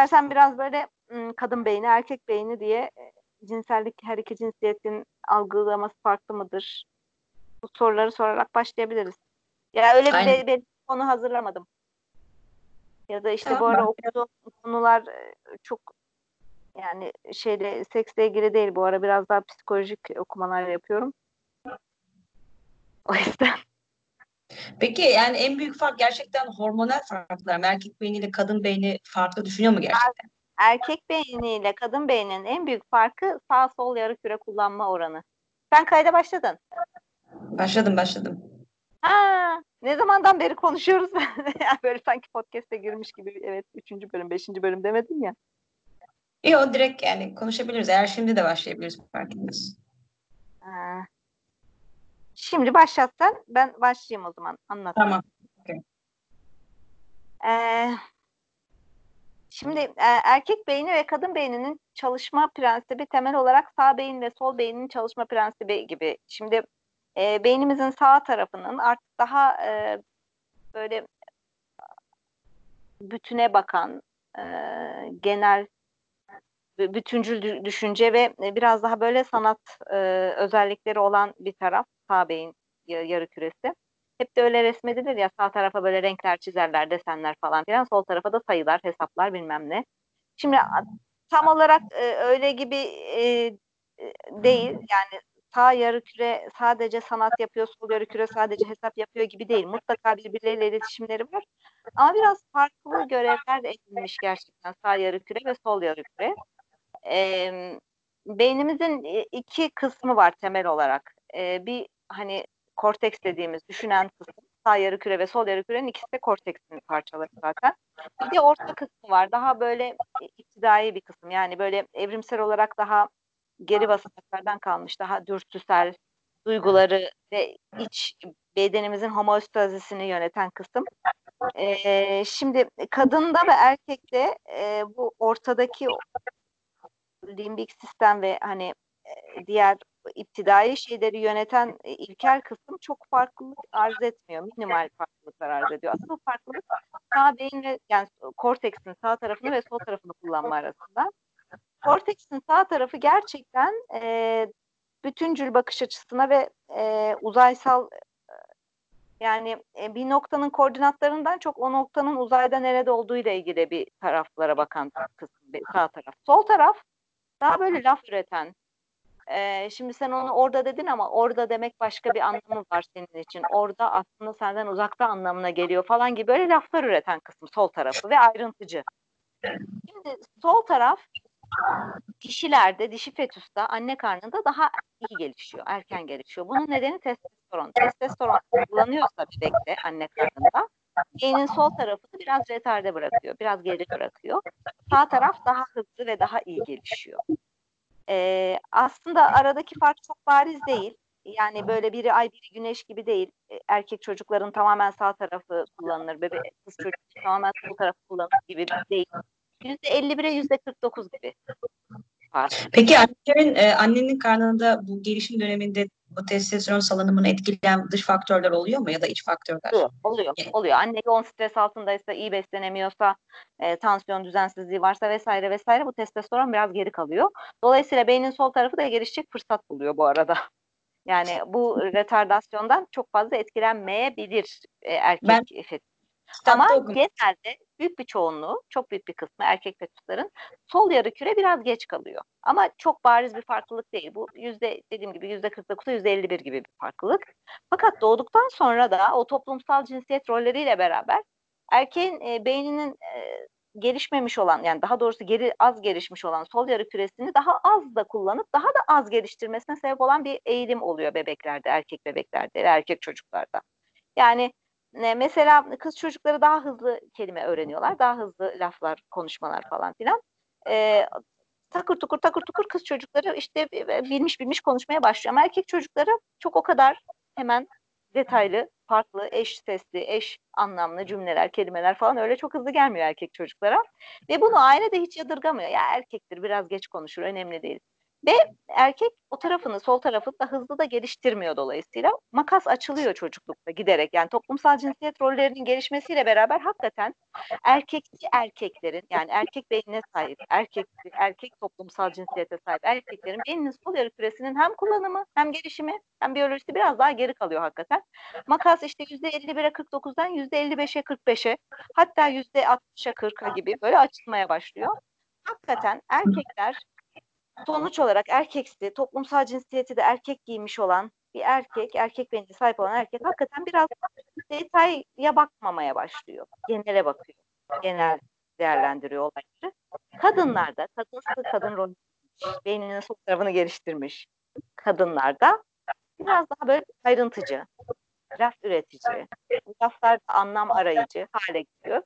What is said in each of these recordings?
İstersen biraz böyle kadın beyni, erkek beyni diye cinsellik her iki cinsiyetin algılaması farklı mıdır? Bu soruları sorarak başlayabiliriz. Ya öyle bir bir konu hazırlamadım. Ya da işte tamam. bu ara okuduğum konular çok yani şeyle seksle ilgili değil bu ara biraz daha psikolojik okumalar yapıyorum. O yüzden. Peki yani en büyük fark gerçekten hormonal farklar mı? Erkek beyniyle kadın beyni farklı düşünüyor mu gerçekten? Erkek beyniyle kadın beyninin en büyük farkı sağ sol yarı küre kullanma oranı. Sen kayda başladın. Başladım başladım. Ha, ne zamandan beri konuşuyoruz? böyle sanki podcast'e girmiş gibi evet üçüncü bölüm, beşinci bölüm demedin ya. Yok direkt yani konuşabiliriz. Eğer şimdi de başlayabiliriz fark etmez. Ha. Şimdi başlatsan ben başlayayım o zaman. Anlat. Tamam. Okay. Ee, şimdi e, erkek beyni ve kadın beyninin çalışma prensibi temel olarak sağ beyin ve sol beynin çalışma prensibi gibi. Şimdi e, beynimizin sağ tarafının artık daha e, böyle bütüne bakan, e, genel bütüncül düşünce ve biraz daha böyle sanat e, özellikleri olan bir taraf sağ beyin yarı küresi. Hep de öyle resmedilir ya sağ tarafa böyle renkler çizerler, desenler falan filan. Sol tarafa da sayılar, hesaplar bilmem ne. Şimdi tam olarak e, öyle gibi e, değil. Yani sağ yarı küre sadece sanat yapıyor, sol yarı küre sadece hesap yapıyor gibi değil. Mutlaka birbirleriyle iletişimleri var. Ama biraz farklı görevler edilmiş gerçekten sağ yarı küre ve sol yarı küre. E, beynimizin iki kısmı var temel olarak. E, bir hani korteks dediğimiz düşünen kısım sağ yarı küre ve sol yarı kürenin ikisi de korteksin parçaları zaten. Bir de orta kısmı var. Daha böyle iktidai bir kısım. Yani böyle evrimsel olarak daha geri basamaklardan kalmış. Daha dürtüsel duyguları ve iç bedenimizin homeostazisini yöneten kısım. Ee, şimdi kadında ve erkekte e, bu ortadaki limbik sistem ve hani e, diğer iptidai şeyleri yöneten e, ilkel kısım çok farklılık arz etmiyor. Minimal farklılıklar arz ediyor. Asıl farklılık sağ beyin ve yani korteksin sağ tarafını ve sol tarafını kullanma arasında. Korteksin sağ tarafı gerçekten e, bütüncül bakış açısına ve e, uzaysal e, yani bir noktanın koordinatlarından çok o noktanın uzayda nerede olduğu ile ilgili bir taraflara bakan kısım sağ taraf. Sol taraf daha böyle laf üreten. Ee, şimdi sen onu orada dedin ama orada demek başka bir anlamı var senin için. Orada aslında senden uzakta anlamına geliyor falan gibi böyle laflar üreten kısmı sol tarafı ve ayrıntıcı. Şimdi sol taraf dişilerde, dişi fetüste, anne karnında daha iyi gelişiyor, erken gelişiyor. Bunun nedeni testosteron. Testosteron kullanıyorsa bebekte, anne karnında beynin sol tarafını biraz retarde bırakıyor, biraz geri bırakıyor. Sağ taraf daha hızlı ve daha iyi gelişiyor. Ee, aslında aradaki fark çok bariz değil. Yani böyle biri ay biri güneş gibi değil. Erkek çocukların tamamen sağ tarafı kullanılır. Bebe kız çocuk tamamen sol tarafı kullanılır gibi değil. Yüzde 51'e yüzde 49 gibi. Peki annenin, e, annenin karnında bu gelişim döneminde bu testosteron salınımını etkileyen dış faktörler oluyor mu ya da iç faktörler? Oluyor, oluyor. oluyor. Anne yoğun stres altındaysa, iyi beslenemiyorsa, e, tansiyon düzensizliği varsa vesaire vesaire bu testosteron biraz geri kalıyor. Dolayısıyla beynin sol tarafı da gelişecek fırsat buluyor bu arada. Yani bu retardasyondan çok fazla etkilenmeyebilir e, erkek ben, Ama genelde büyük bir çoğunluğu, çok büyük bir kısmı erkek fetüslerin sol yarı küre biraz geç kalıyor. Ama çok bariz bir farklılık değil. Bu yüzde dediğim gibi yüzde 49'a yüzde 51 gibi bir farklılık. Fakat doğduktan sonra da o toplumsal cinsiyet rolleriyle beraber erkeğin e, beyninin e, gelişmemiş olan yani daha doğrusu geri az gelişmiş olan sol yarı küresini daha az da kullanıp daha da az geliştirmesine sebep olan bir eğilim oluyor bebeklerde, erkek bebeklerde, erkek çocuklarda. Yani mesela kız çocukları daha hızlı kelime öğreniyorlar. Daha hızlı laflar, konuşmalar falan filan. E, takır tukur takır tukur kız çocukları işte bilmiş bilmiş konuşmaya başlıyor. Ama erkek çocukları çok o kadar hemen detaylı, farklı, eş sesli, eş anlamlı cümleler, kelimeler falan öyle çok hızlı gelmiyor erkek çocuklara. Ve bunu aile de hiç yadırgamıyor. Ya erkektir biraz geç konuşur önemli değil. Ve erkek o tarafını, sol tarafını da hızlı da geliştirmiyor dolayısıyla. Makas açılıyor çocuklukta giderek. Yani toplumsal cinsiyet rollerinin gelişmesiyle beraber hakikaten erkekçi erkeklerin yani erkek beynine sahip, erkek erkek toplumsal cinsiyete sahip erkeklerin beyninin sol yarı küresinin hem kullanımı hem gelişimi hem biyolojisi biraz daha geri kalıyor hakikaten. Makas işte %51'e 49'dan %55'e 45'e hatta %60'a 40'a gibi böyle açılmaya başlıyor. Hakikaten erkekler sonuç olarak erkeksi, toplumsal cinsiyeti de erkek giymiş olan bir erkek, erkek beynine sahip olan erkek hakikaten biraz detaya bakmamaya başlıyor. Genele bakıyor. Genel değerlendiriyor olayları. Kadınlarda, kadınsı kadın rolü beyninin sol tarafını geliştirmiş kadınlarda biraz daha böyle ayrıntıcı, laf üretici, laflarda anlam arayıcı hale geliyor.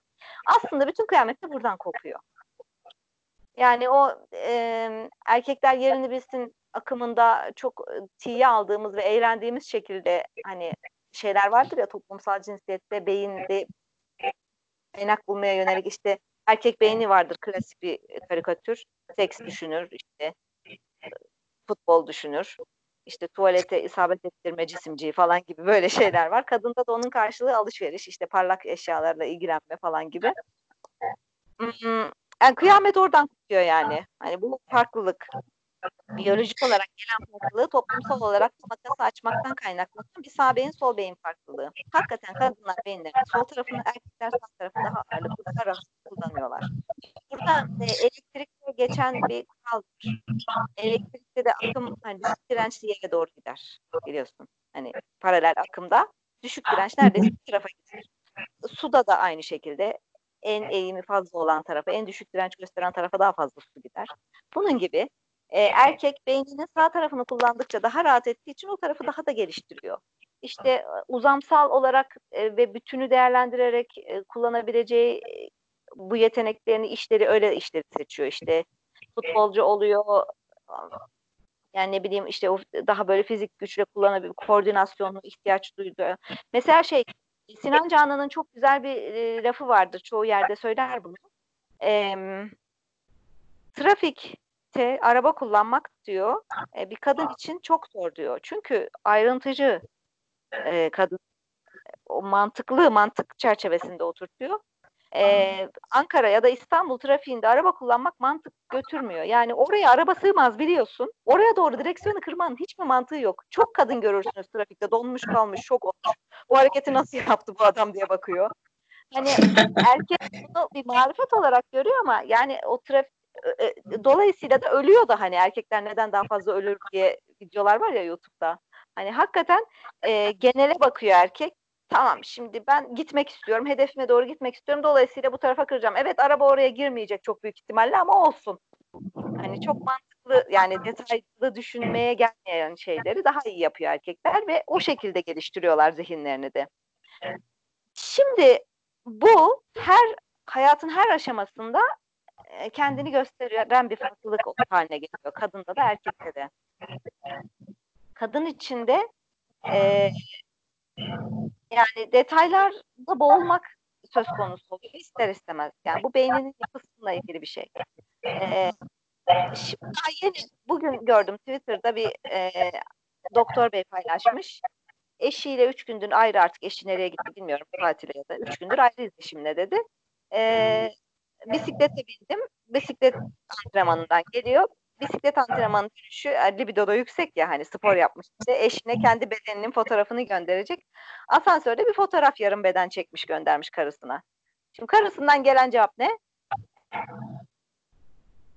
Aslında bütün kıyamet de buradan kopuyor. Yani o e, erkekler yerini bilsin akımında çok tiye aldığımız ve eğlendiğimiz şekilde hani şeyler vardır ya toplumsal cinsiyette beyinde kaynak bulmaya yönelik işte erkek beyni vardır klasik bir karikatür. Seks düşünür işte futbol düşünür. işte tuvalete isabet ettirme cisimciği falan gibi böyle şeyler var. Kadında da onun karşılığı alışveriş işte parlak eşyalarla ilgilenme falan gibi. Yani kıyamet oradan kopuyor yani. Hani bu farklılık biyolojik olarak gelen farklılığı toplumsal olarak makası açmaktan kaynaklanan bir sağ beyin sol beyin farklılığı. Hakikaten kadınlar beyinlerin sol tarafını erkekler sağ tarafını daha ağırlıklı taraf kullanıyorlar. Burada e, elektrikte geçen bir kuraldır. Elektrikte de akım hani dirençli yere doğru gider biliyorsun. Hani paralel akımda düşük direnç neredeyse bir tarafa gider. Suda da aynı şekilde en eğimi fazla olan tarafa, en düşük direnç gösteren tarafa daha fazla su gider. Bunun gibi e, erkek beyninin sağ tarafını kullandıkça daha rahat ettiği için o tarafı daha da geliştiriyor. İşte e, uzamsal olarak e, ve bütünü değerlendirerek e, kullanabileceği e, bu yeteneklerini, işleri öyle işleri seçiyor. İşte futbolcu oluyor, yani ne bileyim işte o daha böyle fizik güçle kullanabilir, koordinasyonlu ihtiyaç duyduğu. Mesela şey Sinan Canan'ın çok güzel bir e, lafı vardır. Çoğu yerde söyler bunu. E, trafikte araba kullanmak diyor e, bir kadın için çok zor diyor. Çünkü ayrıntıcı e, kadın o mantıklı mantık çerçevesinde oturtuyor e, Ankara ya da İstanbul trafiğinde araba kullanmak mantık götürmüyor. Yani oraya araba sığmaz biliyorsun. Oraya doğru direksiyonu kırmanın hiçbir mantığı yok. Çok kadın görürsünüz trafikte donmuş kalmış şok olmuş. Bu hareketi nasıl yaptı bu adam diye bakıyor. Hani erkek bunu bir marifet olarak görüyor ama yani o trafik dolayısıyla da ölüyor da hani erkekler neden daha fazla ölür diye videolar var ya YouTube'da. Hani hakikaten e, genele bakıyor erkek Tamam şimdi ben gitmek istiyorum. Hedefime doğru gitmek istiyorum. Dolayısıyla bu tarafa kıracağım. Evet araba oraya girmeyecek çok büyük ihtimalle ama olsun. Hani çok mantıklı yani detaylı düşünmeye gelmeyen şeyleri daha iyi yapıyor erkekler ve o şekilde geliştiriyorlar zihinlerini de. Şimdi bu her hayatın her aşamasında kendini gösteren bir farklılık haline geliyor. Kadında da erkekte de. Kadın içinde e, yani detaylarda boğulmak söz konusu oluyor ister istemez. Yani bu beyninin yapısıyla ilgili bir şey. Ee, şimdi yeni bugün gördüm Twitter'da bir e, doktor bey paylaşmış. Eşiyle üç gündür ayrı artık eşi nereye gitti bilmiyorum tatile ya da üç gündür ayrıyız eşimle dedi. Ee, bisiklete bindim. Bisiklet antrenmanından geliyor bisiklet antrenmanı dönüşü e, libido yüksek ya hani spor yapmış. Eşine kendi bedeninin fotoğrafını gönderecek. Asansörde bir fotoğraf yarım beden çekmiş göndermiş karısına. Şimdi karısından gelen cevap ne?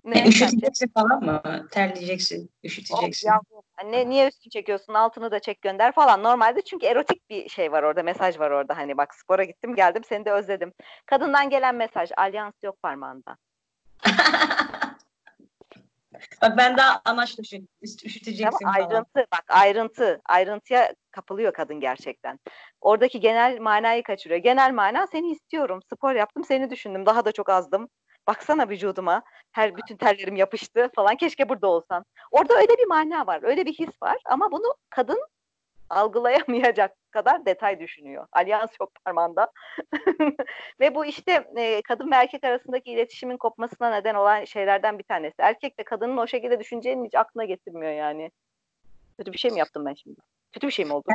Ne, ne üşüteceksin falan mı? Terleyeceksin, üşüteceksin. ya, ne, niye üstünü çekiyorsun altını da çek gönder falan. Normalde çünkü erotik bir şey var orada mesaj var orada hani bak spora gittim geldim seni de özledim. Kadından gelen mesaj alyans yok parmağında. Bak ben daha amaçlı düşün. Üşüteceksin Ama ayrıntı bak ayrıntı. Ayrıntıya kapılıyor kadın gerçekten. Oradaki genel manayı kaçırıyor. Genel mana seni istiyorum. Spor yaptım seni düşündüm. Daha da çok azdım. Baksana vücuduma. Her bütün terlerim yapıştı falan. Keşke burada olsan. Orada öyle bir mana var. Öyle bir his var. Ama bunu kadın algılayamayacak kadar detay düşünüyor. Alyans yok parmağında. ve bu işte e, kadın ve erkek arasındaki iletişimin kopmasına neden olan şeylerden bir tanesi. Erkek de kadının o şekilde düşüneceğini hiç aklına getirmiyor yani. Kötü bir şey mi yaptım ben şimdi? Kötü bir şey mi oldu?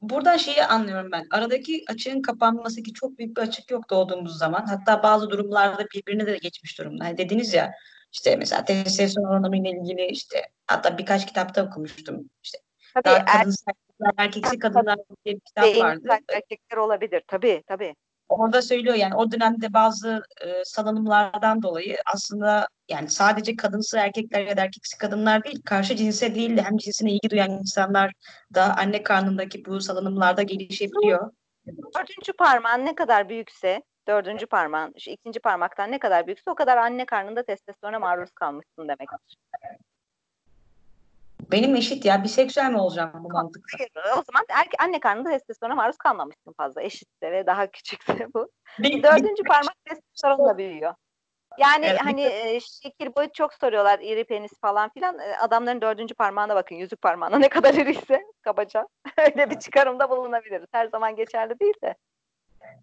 Buradan şeyi anlıyorum ben. Aradaki açığın kapanması ki çok büyük bir açık yok doğduğumuz zaman. Hatta bazı durumlarda birbirine de geçmiş durumda. Hani dediniz ya işte mesela testosteron oranı ile ilgili işte hatta birkaç kitapta okumuştum. İşte Tabii, daha kadın erkekler, erkeksi kadınlar diye bir kitap vardı. Erkekler olabilir. Tabii tabii. Orada söylüyor yani o dönemde bazı e, salınımlardan dolayı aslında yani sadece kadınsı erkekler ya da erkeksi kadınlar değil, karşı cinse değil de hem cinsine ilgi duyan insanlar da anne karnındaki bu salınımlarda gelişebiliyor. Dördüncü parmağın ne kadar büyükse, dördüncü parmağın, şu ikinci parmaktan ne kadar büyükse o kadar anne karnında testosterona maruz kalmışsın demektir. Benim eşit ya. Biseksüel mi olacağım bu mantıkla? O zaman erke, anne karnında testosterona maruz kalmamışsın fazla. Eşitse ve daha küçükse bu. Bir, Dördüncü bir, parmak testosteronla büyüyor. Yani evet. hani e, şekil boyut çok soruyorlar iri penis falan filan. E, adamların dördüncü parmağına bakın yüzük parmağına ne kadar iriyse kabaca. Öyle bir çıkarımda bulunabiliriz. Her zaman geçerli değil de.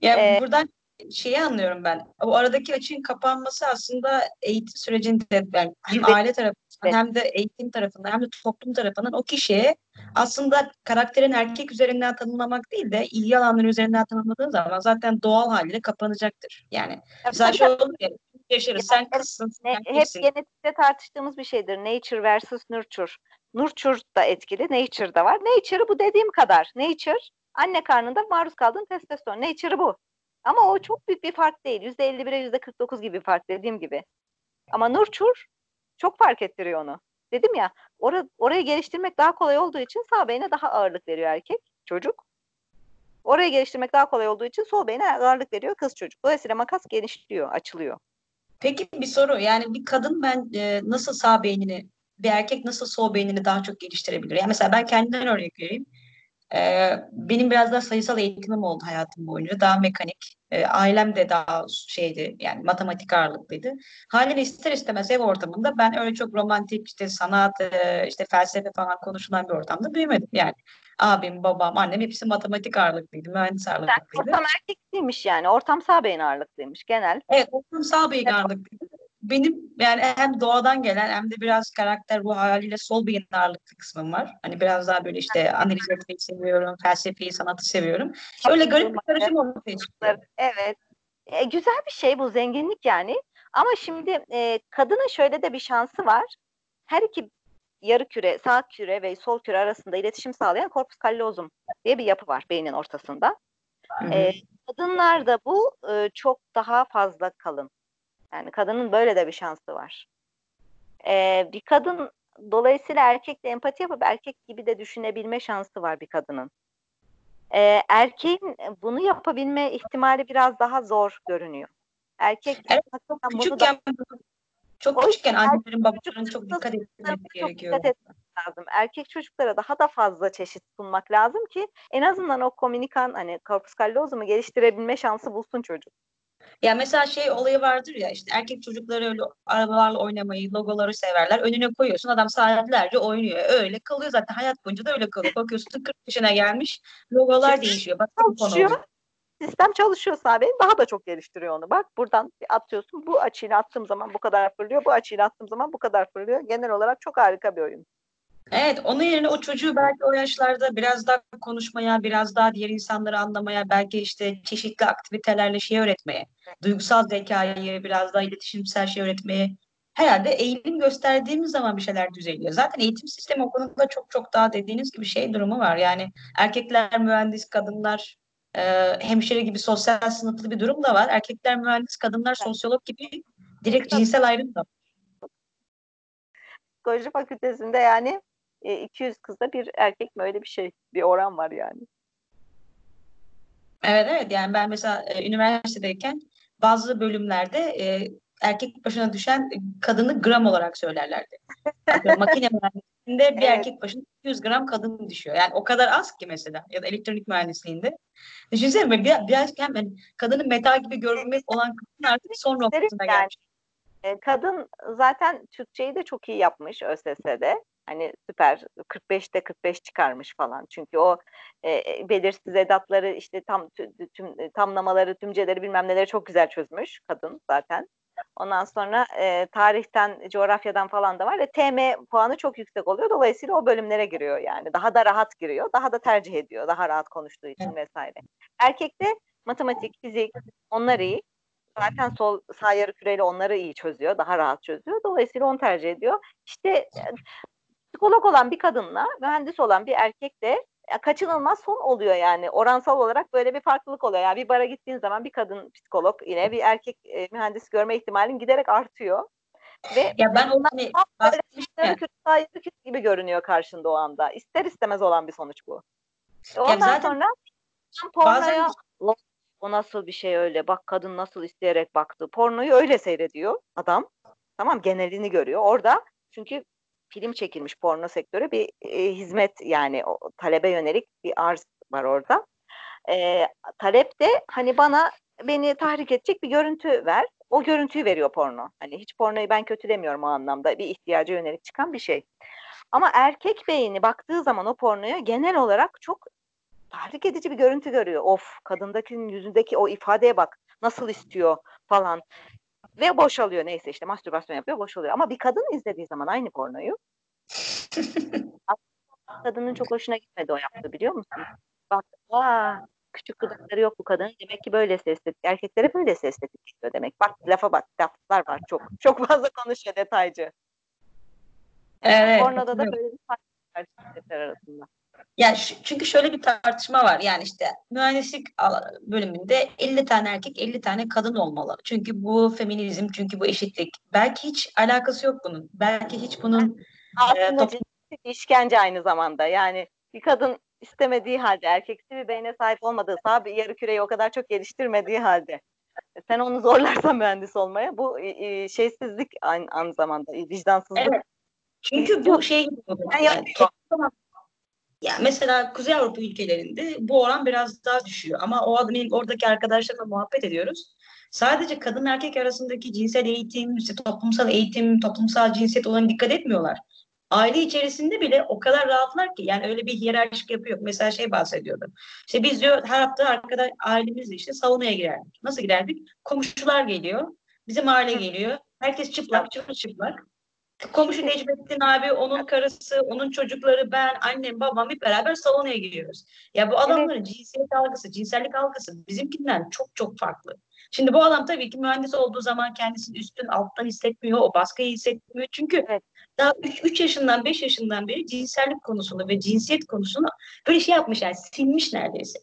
Ya ee, buradan şeyi anlıyorum ben. O aradaki açığın kapanması aslında eğitim sürecinde yani hem aile tarafından evet. hem de eğitim tarafından hem de toplum tarafından o kişiye aslında karakterin erkek üzerinden tanımlamak değil de ilgi alanları üzerinden tanımladığın zaman zaten doğal haliyle kapanacaktır. Yani mesela şey olur ya yaşarız sen kızsın. Ne, hep genetikte tartıştığımız bir şeydir. Nature versus nurture. Nurture da etkili, nature da var. Nature'ı bu dediğim kadar. Nature anne karnında maruz kaldığın testosteron. Nature'ı bu. Ama o çok büyük bir fark değil. %51'e %49 gibi bir fark dediğim gibi. Ama Nurçur çok fark ettiriyor onu. Dedim ya or orayı geliştirmek daha kolay olduğu için sağ beyne daha ağırlık veriyor erkek çocuk. Orayı geliştirmek daha kolay olduğu için sol beyne ağırlık veriyor kız çocuk. Dolayısıyla makas genişliyor, açılıyor. Peki bir soru yani bir kadın ben e, nasıl sağ beynini bir erkek nasıl sol beynini daha çok geliştirebilir? Yani mesela ben kendimden örnek vereyim. Ee, benim biraz daha sayısal eğitimim oldu hayatım boyunca. Daha mekanik. Ee, ailem de daha şeydi yani matematik ağırlıklıydı. Haliyle ister istemez ev ortamında ben öyle çok romantik işte sanat, e, işte felsefe falan konuşulan bir ortamda büyümedim. Yani abim, babam, annem hepsi matematik ağırlıklıydı, mühendis ağırlıklıydı. Ortam erkekliymiş yani. Ortam sağ beyin ağırlıklıymış genel. Evet, ortam sağ beyin ağırlıklıydı benim yani hem doğadan gelen hem de biraz karakter bu haliyle sol bir ağırlıklı kısmım var. Hani biraz daha böyle işte analiz etmeyi seviyorum, felsefeyi, sanatı seviyorum. Öyle garip bir karışım ortaya çıkıyor. Evet. E, güzel bir şey bu zenginlik yani. Ama şimdi e, kadının şöyle de bir şansı var. Her iki yarı küre, sağ küre ve sol küre arasında iletişim sağlayan korpus callosum diye bir yapı var beynin ortasında. Hı hı. E, kadınlarda bu e, çok daha fazla kalın. Yani kadının böyle de bir şansı var. Ee, bir kadın dolayısıyla erkekle empati yapıp erkek gibi de düşünebilme şansı var bir kadının. Ee, erkeğin bunu yapabilme ihtimali biraz daha zor görünüyor. Erkek evet, çok küçükken bunu da, çok küçükken annelerin babaların çok dikkat etmesi gerekiyor. Dikkat etmek lazım. Erkek çocuklara daha da fazla çeşit sunmak lazım ki en azından o komünikan hani korpus callosumu geliştirebilme şansı bulsun çocuk. Ya mesela şey olayı vardır ya işte erkek çocukları öyle arabalarla oynamayı, logoları severler. Önüne koyuyorsun adam saatlerce oynuyor. Öyle kalıyor zaten hayat boyunca da öyle kalıyor. Bakıyorsun 40 yaşına gelmiş logolar değişiyor. Bak çalışıyor. Sistem çalışıyor sahibi daha da çok geliştiriyor onu. Bak buradan atıyorsun. Bu açıyla attığım zaman bu kadar fırlıyor. Bu açıyla attığım zaman bu kadar fırlıyor. Genel olarak çok harika bir oyun. Evet, onun yerine o çocuğu belki o yaşlarda biraz daha konuşmaya, biraz daha diğer insanları anlamaya, belki işte çeşitli aktivitelerle şey öğretmeye, duygusal zekayı, biraz daha iletişimsel şey öğretmeye herhalde eğilim gösterdiğimiz zaman bir şeyler düzeliyor. Zaten eğitim sistemi o konuda çok çok daha dediğiniz gibi şey durumu var. Yani erkekler mühendis, kadınlar e, hemşire gibi sosyal sınıflı bir durum da var. Erkekler mühendis, kadınlar sosyolog gibi direkt cinsel ayrım da var. Psikoloji fakültesinde yani e, 200 kızda bir erkek mi öyle bir şey bir oran var yani. Evet evet yani ben mesela e, üniversitedeyken bazı bölümlerde e, erkek başına düşen kadını gram olarak söylerlerdi. makine mühendisliğinde bir evet. erkek başına 200 gram kadın düşüyor. Yani o kadar az ki mesela ya da elektronik mühendisliğinde. Düşünsene bir, biraz hemen kadını metal gibi görmek olan kadın artık son noktasına yani, gelmiş. E, kadın zaten Türkçeyi de çok iyi yapmış ÖSS'de. Hani süper 45'te 45 çıkarmış falan. Çünkü o e, belirsiz edatları işte tam tüm, tüm tamlamaları, tümceleri bilmem neleri çok güzel çözmüş kadın zaten. Ondan sonra e, tarihten, coğrafyadan falan da var. E, TM puanı çok yüksek oluyor. Dolayısıyla o bölümlere giriyor yani. Daha da rahat giriyor. Daha da tercih ediyor. Daha rahat konuştuğu için vesaire. Erkekte matematik, fizik onlar iyi. Zaten sol sağ yarı küreyle onları iyi çözüyor. Daha rahat çözüyor. Dolayısıyla onu tercih ediyor. İşte e, psikolog olan bir kadınla mühendis olan bir erkek de kaçınılmaz son oluyor yani. Oransal olarak böyle bir farklılık oluyor. Yani bir bara gittiğin zaman bir kadın psikolog yine bir erkek e, mühendis görme ihtimalin giderek artıyor. Ve ya ben ona hani böyle gibi görünüyor karşında o anda. İster istemez olan bir sonuç bu. Ondan zaten sonra pornoya bazen... o nasıl bir şey öyle bak kadın nasıl isteyerek baktı. Pornoyu öyle seyrediyor adam. Tamam genelini görüyor. Orada çünkü film çekilmiş porno sektörü bir e, hizmet yani o, talebe yönelik bir arz var orada. E, talep de hani bana beni tahrik edecek bir görüntü ver. O görüntüyü veriyor porno. Hani hiç pornoyu ben kötülemiyorum o anlamda. Bir ihtiyaca yönelik çıkan bir şey. Ama erkek beyni baktığı zaman o pornoya genel olarak çok tahrik edici bir görüntü görüyor. Of kadındakinin yüzündeki o ifadeye bak nasıl istiyor falan. Ve boşalıyor neyse işte mastürbasyon yapıyor boşalıyor. Ama bir kadın izlediği zaman aynı pornoyu kadının çok hoşuna gitmedi o yaptı biliyor musun? Bak aa küçük dudakları yok bu kadının demek ki böyle estetik. Erkeklere böyle estetik geliyor demek. Bak lafa bak laflar var çok. Çok fazla konuşuyor detaycı. Evet. Pornoda da böyle bir fark var cinsiyetler arasında. Yani çünkü şöyle bir tartışma var. Yani işte mühendislik bölümünde 50 tane erkek 50 tane kadın olmalı. Çünkü bu feminizm, çünkü bu eşitlik. Belki hiç alakası yok bunun. Belki hiç bunun aslında e, işkence aynı zamanda. Yani bir kadın istemediği halde, erkeksi bir beyne sahip olmadığı, sağ bir yarı küreyi o kadar çok geliştirmediği halde sen onu zorlarsan mühendis olmaya bu e, şeysizlik aynı, aynı zamanda, vicdansızlık. Evet. Çünkü bu şey yani, ya mesela Kuzey Avrupa ülkelerinde bu oran biraz daha düşüyor. Ama o adamın oradaki arkadaşlarla muhabbet ediyoruz. Sadece kadın erkek arasındaki cinsel eğitim, işte toplumsal eğitim, toplumsal cinsiyet olan dikkat etmiyorlar. Aile içerisinde bile o kadar rahatlar ki yani öyle bir hiyerarşik yapı yok. Mesela şey bahsediyordu. İşte biz diyor her hafta arkadaş ailemizle işte saunaya girerdik. Nasıl girerdik? Komşular geliyor. Bizim aile geliyor. Herkes çıplak, çıplak çıplak. Komşu Necmettin abi, onun karısı, onun çocukları, ben, annem, babam hep beraber salona giriyoruz. Ya bu adamların evet. cinsiyet algısı, cinsellik algısı bizimkinden çok çok farklı. Şimdi bu adam tabii ki mühendis olduğu zaman kendisini üstün alttan hissetmiyor, o baskıyı hissetmiyor. Çünkü evet. daha 3 yaşından 5 yaşından beri cinsellik konusunu ve cinsiyet konusunu böyle şey yapmış yani silmiş neredeyse.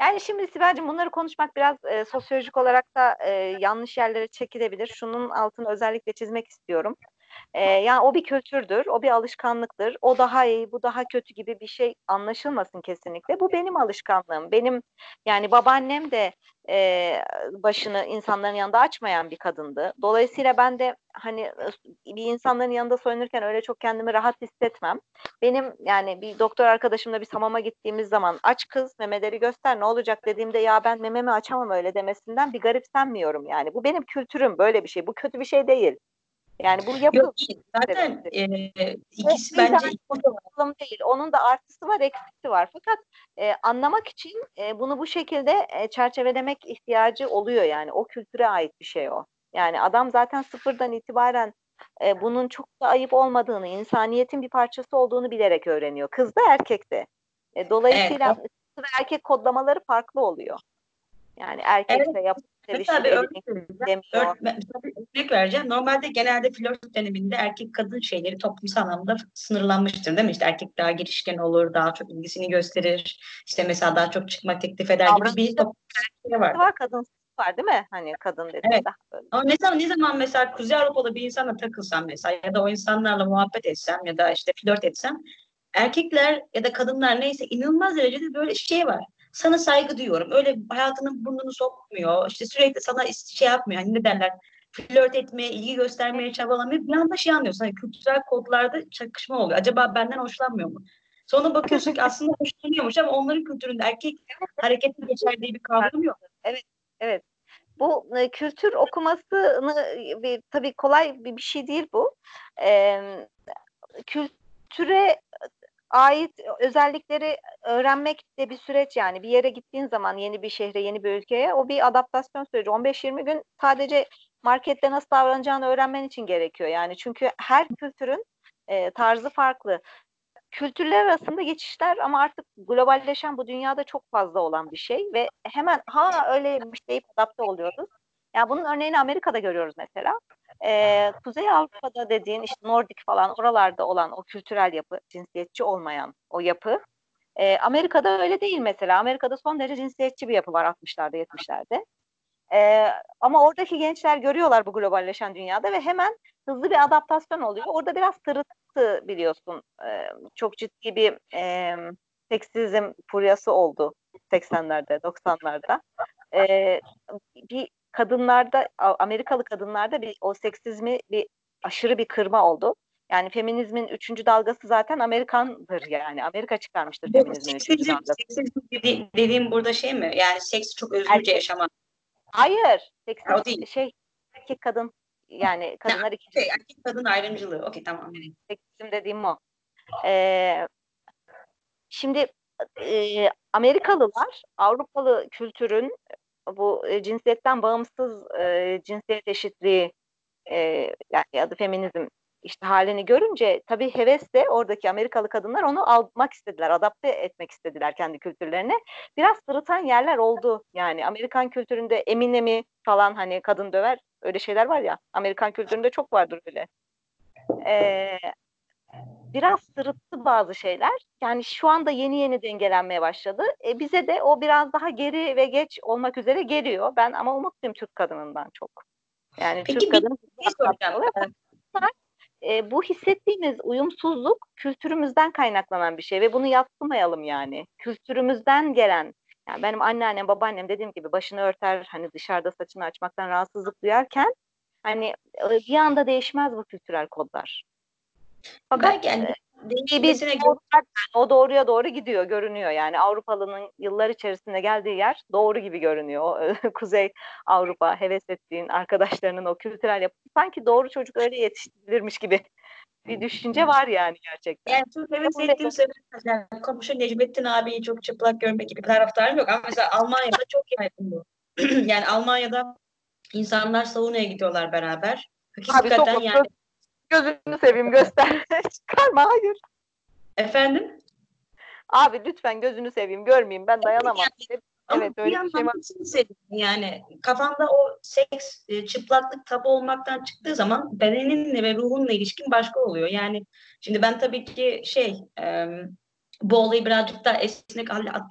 Yani şimdi Sibel'cim bunları konuşmak biraz e, sosyolojik olarak da e, yanlış yerlere çekilebilir. Şunun altını özellikle çizmek istiyorum. E, yani o bir kültürdür, o bir alışkanlıktır. O daha iyi, bu daha kötü gibi bir şey anlaşılmasın kesinlikle. Bu benim alışkanlığım. Benim yani babaannem de e, başını insanların yanında açmayan bir kadındı. Dolayısıyla ben de hani bir insanların yanında soyunurken öyle çok kendimi rahat hissetmem. Benim yani bir doktor arkadaşımla bir samama gittiğimiz zaman aç kız memeleri göster ne olacak dediğimde ya ben mememi açamam öyle demesinden bir garipsenmiyorum yani. Bu benim kültürüm böyle bir şey. Bu kötü bir şey değil. Yani bu yapı Yok, zaten e, ikisi bence değil. Onun da artısı var, eksisi var. Fakat e, anlamak için e, bunu bu şekilde e, çerçevelemek ihtiyacı oluyor yani. O kültüre ait bir şey o. Yani adam zaten sıfırdan itibaren e, bunun çok da ayıp olmadığını, insaniyetin bir parçası olduğunu bilerek öğreniyor. Kız da erkek de. E, dolayısıyla evet. kız ve erkek kodlamaları farklı oluyor. Yani erkekse evet. yap Mesela bir örnek, demiyor. örnek vereceğim. Normalde genelde flört döneminde erkek kadın şeyleri toplumsal anlamda sınırlanmıştır değil mi? İşte erkek daha girişken olur, daha çok ilgisini gösterir. İşte mesela daha çok çıkmak teklif eder gibi bir toplumsal var. Var kadın var değil mi? Hani kadın dedi. Evet. Ama mesela ne zaman mesela Kuzey Avrupa'da bir insanla takılsam mesela ya da o insanlarla muhabbet etsem ya da işte flört etsem erkekler ya da kadınlar neyse inanılmaz derecede böyle şey var sana saygı duyuyorum. Öyle hayatının burnunu sokmuyor. İşte sürekli sana şey yapmıyor. Hani ne derler? Flört etmeye, ilgi göstermeye çabalamıyor. Bir anda şey anlıyorsun. Hani kültürel kodlarda çakışma oluyor. Acaba benden hoşlanmıyor mu? Sonra bakıyorsun ki aslında hoşlanıyormuş ama onların kültüründe erkek hareketi geçer diye bir kavram yok. Evet, evet. Bu e, kültür okumasını e, tabii kolay bir, bir şey değil bu. E, kültür kültüre ait özellikleri öğrenmek de bir süreç yani bir yere gittiğin zaman yeni bir şehre yeni bir ülkeye o bir adaptasyon süreci 15-20 gün sadece markette nasıl davranacağını öğrenmen için gerekiyor yani çünkü her kültürün e, tarzı farklı kültürler arasında geçişler ama artık globalleşen bu dünyada çok fazla olan bir şey ve hemen ha öyleymiş deyip adapte oluyoruz. Yani bunun örneğini Amerika'da görüyoruz mesela. Ee, Kuzey Avrupa'da dediğin işte Nordik falan oralarda olan o kültürel yapı, cinsiyetçi olmayan o yapı. E, Amerika'da öyle değil mesela. Amerika'da son derece cinsiyetçi bir yapı var 60'larda 70'lerde. E, ama oradaki gençler görüyorlar bu globalleşen dünyada ve hemen hızlı bir adaptasyon oluyor. Orada biraz tırıttı biliyorsun. E, çok ciddi bir e, seksizm furyası oldu 80'lerde, 90'larda. E, bir kadınlarda, Amerikalı kadınlarda bir o seksizmi bir aşırı bir kırma oldu. Yani feminizmin üçüncü dalgası zaten Amerikandır yani. Amerika çıkarmıştır feminizmin üçüncü dalgası. Seksizm dediğim burada şey mi? Yani seks çok özgürce erkek. yaşamak. Hayır. Seksizm o değil. şey erkek kadın yani kadınlar iki. Şey, erkek kadın ayrımcılığı. Okey tamam. Seksizm dediğim o. Ee, şimdi e, Amerikalılar Avrupalı kültürün bu e, cinsiyetten bağımsız e, cinsiyet eşitliği e, yani adı feminizm işte halini görünce tabii hevesle oradaki Amerikalı kadınlar onu almak istediler, adapte etmek istediler kendi kültürlerine. Biraz sırıtan yerler oldu. Yani Amerikan kültüründe Eminem'i falan hani kadın döver öyle şeyler var ya. Amerikan kültüründe çok vardır öyle. Ee, biraz sırıttı bazı şeyler. Yani şu anda yeni yeni dengelenmeye başladı. E, bize de o biraz daha geri ve geç olmak üzere geliyor. Ben ama umutluyum Türk kadınından çok. Yani Peki, Türk kadını şey soracağım. E, bu hissettiğimiz uyumsuzluk kültürümüzden kaynaklanan bir şey ve bunu yatsımayalım yani. Kültürümüzden gelen yani benim anneannem, babaannem dediğim gibi başını örter hani dışarıda saçını açmaktan rahatsızlık duyarken hani bir anda değişmez bu kültürel kodlar. Fakat yani değişmesine göre o doğruya doğru gidiyor, görünüyor. Yani Avrupalının yıllar içerisinde geldiği yer doğru gibi görünüyor. Kuzey Avrupa heves ettiğin arkadaşlarının o kültürel yapısı sanki doğru çocuk öyle yetiştirilirmiş gibi bir düşünce var yani gerçekten. Yani çok heves ettiğim sebep yani komşu Necmettin abiyi çok çıplak görmek gibi bir taraftarım yok. Ama mesela Almanya'da çok yaygın bu. yani Almanya'da insanlar saunaya gidiyorlar beraber. Hakikaten Abi, yani Gözünü seveyim göster. Çıkarma hayır. Efendim? Abi lütfen gözünü seveyim görmeyeyim ben dayanamam. evet öyle bir şey var. Yani kafanda o seks, e, çıplaklık tabu olmaktan çıktığı zaman bedeninle ve ruhunla ilişkin başka oluyor. Yani şimdi ben tabii ki şey e, bu olayı birazcık daha esnek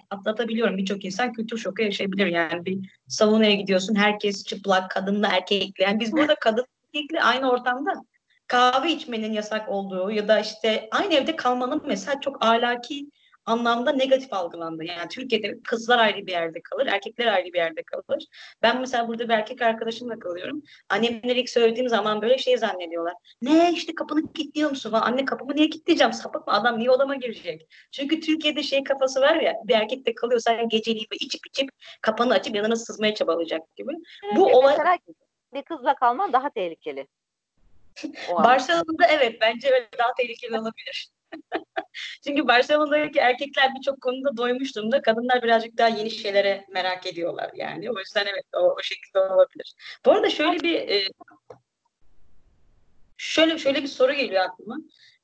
atlatabiliyorum. Birçok insan kültür şoku yaşayabilir. Yani bir savunaya gidiyorsun herkes çıplak, kadınla erkekli. Yani biz burada kadın erkekli aynı ortamda kahve içmenin yasak olduğu ya da işte aynı evde kalmanın mesela çok ahlaki anlamda negatif algılandı. Yani Türkiye'de kızlar ayrı bir yerde kalır, erkekler ayrı bir yerde kalır. Ben mesela burada bir erkek arkadaşımla kalıyorum. Annemler ilk söylediğim zaman böyle şey zannediyorlar. Ne işte kapını kilitliyor musun? Anne kapımı niye kilitleyeceğim? Sapık mı? Adam niye odama girecek? Çünkü Türkiye'de şey kafası var ya bir erkekte kalıyorsa geceliği içip içip kapanı açıp yanına sızmaya çabalayacak gibi. Evet, Bu olay bir kızla kalman daha tehlikeli. Barcelona'da evet bence öyle daha tehlikeli olabilir. Çünkü Barcelona'daki erkekler birçok konuda doymuş durumda. Kadınlar birazcık daha yeni şeylere merak ediyorlar yani. O yüzden evet o, o şekilde olabilir. Bu arada şöyle bir e, şöyle şöyle bir soru geliyor aklıma.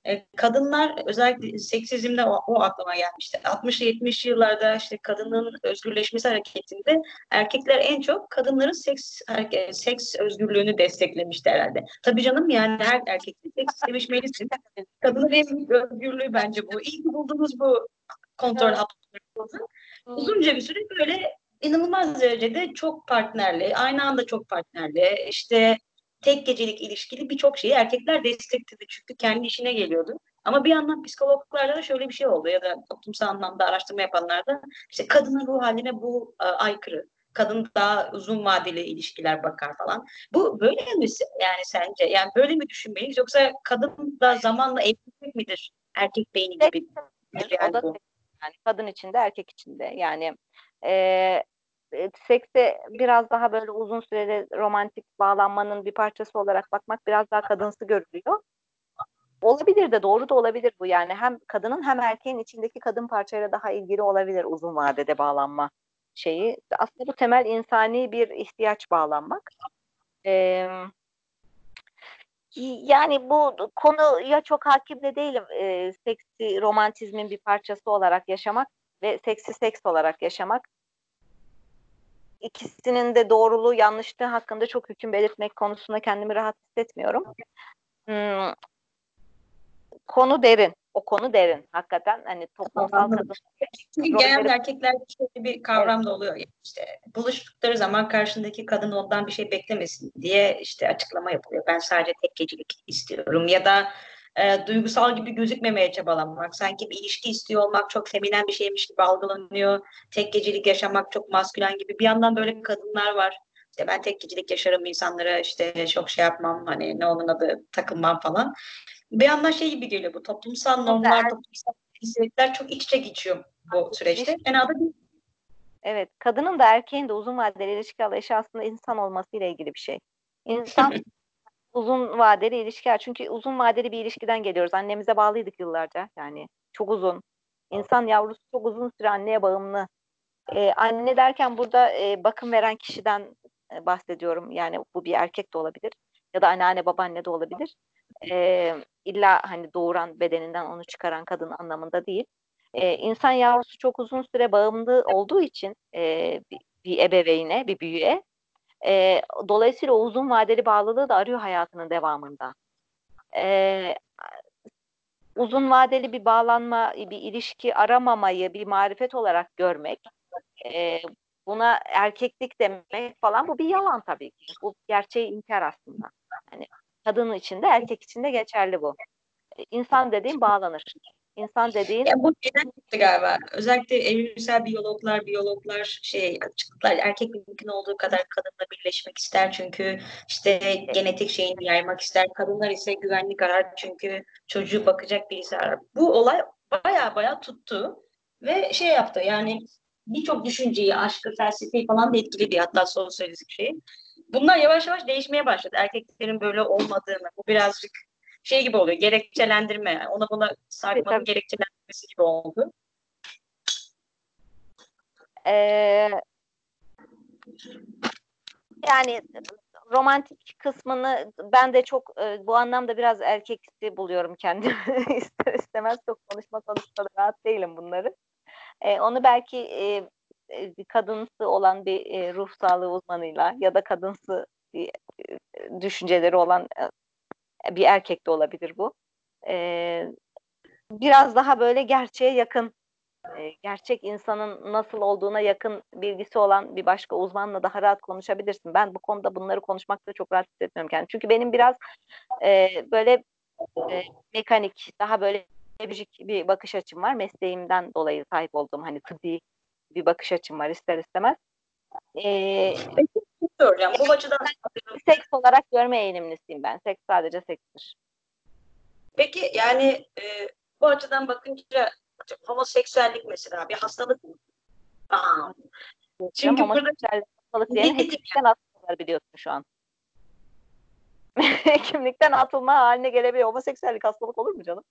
E, kadınlar özellikle seksizmde o, o aklıma gelmişti. 60-70 yıllarda işte kadının özgürleşmesi hareketinde erkekler en çok kadınların seks seks özgürlüğünü desteklemişti herhalde. Tabii canım yani her erkek seks sevişmelisin. Kadının en büyük özgürlüğü bence bu. İyi ki buldunuz bu kontrol evet. Uzunca bir süre böyle inanılmaz derecede çok partnerli, aynı anda çok partnerli, işte tek gecelik ilişkili birçok şeyi erkekler destekledi çünkü kendi işine geliyordu. Ama bir yandan psikologlarda da şöyle bir şey oldu ya da toplumsal anlamda araştırma yapanlarda işte kadının ruh haline bu e, aykırı. Kadın daha uzun vadeli ilişkiler bakar falan. Bu böyle mi yani sence? Yani böyle mi düşünmeliyiz yoksa kadın da zamanla evlilik midir? Erkek beyni gibi. Yani, o da yani kadın içinde erkek içinde yani e, e, sekse biraz daha böyle uzun süreli romantik bağlanmanın bir parçası olarak bakmak biraz daha kadınsı görülüyor. olabilir de doğru da olabilir bu yani hem kadının hem erkeğin içindeki kadın parçayla daha ilgili olabilir uzun vadede bağlanma şeyi. Aslında bu temel insani bir ihtiyaç bağlanmak. Ee, yani bu konuya çok hakim de değilim. E, seksi romantizmin bir parçası olarak yaşamak ve seksi seks olarak yaşamak. İkisinin de doğruluğu yanlışlığı hakkında çok hüküm belirtmek konusunda kendimi rahat hissetmiyorum. Hmm, konu derin. O konu derin. Hakikaten hani toplumsal kadın. Çünkü genelde erkeklerde şöyle bir kavram da oluyor. İşte buluştukları zaman karşındaki kadın ondan bir şey beklemesin diye işte açıklama yapılıyor. Ben sadece tek gecelik istiyorum ya da e, duygusal gibi gözükmemeye çabalamak. Sanki bir ilişki istiyor olmak çok feminen bir şeymiş gibi algılanıyor. Tek gecelik yaşamak çok maskülen gibi. Bir yandan böyle kadınlar var. İşte ben tek gecelik yaşarım insanlara işte çok şey yapmam hani ne onun adı takılmam falan bir yandan şey gibi geliyor bu toplumsal normlar, evet. toplumsal cinsiyetler çok iç içe geçiyor bu süreçte. Fena da değil. Evet, kadının da erkeğin de uzun vadeli ilişki anlayışı aslında insan olmasıyla ilgili bir şey. İnsan uzun vadeli ilişkiler. Çünkü uzun vadeli bir ilişkiden geliyoruz. Annemize bağlıydık yıllarca. Yani çok uzun. İnsan yavrusu çok uzun süre anneye bağımlı. Ee, anne derken burada e, bakım veren kişiden e, bahsediyorum. Yani bu bir erkek de olabilir. Ya da anneanne babaanne de olabilir e, illa hani doğuran bedeninden onu çıkaran kadın anlamında değil. E, insan yavrusu çok uzun süre bağımlı olduğu için e, bir, bir ebeveyne, bir büyüğe e, dolayısıyla o uzun vadeli bağlılığı da arıyor hayatının devamında. E, uzun vadeli bir bağlanma, bir ilişki aramamayı bir marifet olarak görmek, e, buna erkeklik demek falan bu bir yalan tabii ki. Bu gerçeği inkar aslında. Yani Kadın için de erkek için de geçerli bu. İnsan dediğin bağlanır. İnsan dediğin... Ya bu neden çıktı galiba. Özellikle evrimsel biyologlar, biyologlar şey açıklar erkek mümkün olduğu kadar kadınla birleşmek ister çünkü işte genetik şeyini yaymak ister. Kadınlar ise güvenlik arar çünkü çocuğu bakacak birisi arar. Bu olay baya baya tuttu ve şey yaptı yani birçok düşünceyi, aşkı, felsefeyi falan da etkiledi hatta sosyolojik şeyi bunlar yavaş yavaş değişmeye başladı. Erkeklerin böyle olmadığını, bu birazcık şey gibi oluyor, gerekçelendirme. Ona buna sarkmanın gerekçelendirmesi gibi oldu. Ee, yani romantik kısmını ben de çok e, bu anlamda biraz erkeksi buluyorum kendimi. İster istemez çok konuşma konusunda rahat değilim bunları. E, onu belki e, e, bir kadınsı olan bir e, ruh sağlığı uzmanıyla ya da kadınsı bir e, düşünceleri olan bir erkek de olabilir bu. biraz daha böyle gerçeğe yakın, gerçek insanın nasıl olduğuna yakın bilgisi olan bir başka uzmanla daha rahat konuşabilirsin. Ben bu konuda bunları konuşmakta çok rahat hissetmiyorum kendimi. Çünkü benim biraz böyle mekanik, daha böyle biyolojik bir bakış açım var. Mesleğimden dolayı sahip olduğum hani tıbbi bir bakış açım var ister istemez. Ee, Soracağım. Bu açıdan seks olarak görme eğilimlisiyim ben. Seks sadece sekstir. Peki yani e, bu açıdan bakınca homoseksüellik mesela bir hastalık mı? Aa. Çünkü homoseksüellik hastalık diye hekimlikten atılmalar biliyorsun şu an. hekimlikten atılma haline gelebiliyor. Homoseksüellik hastalık olur mu canım?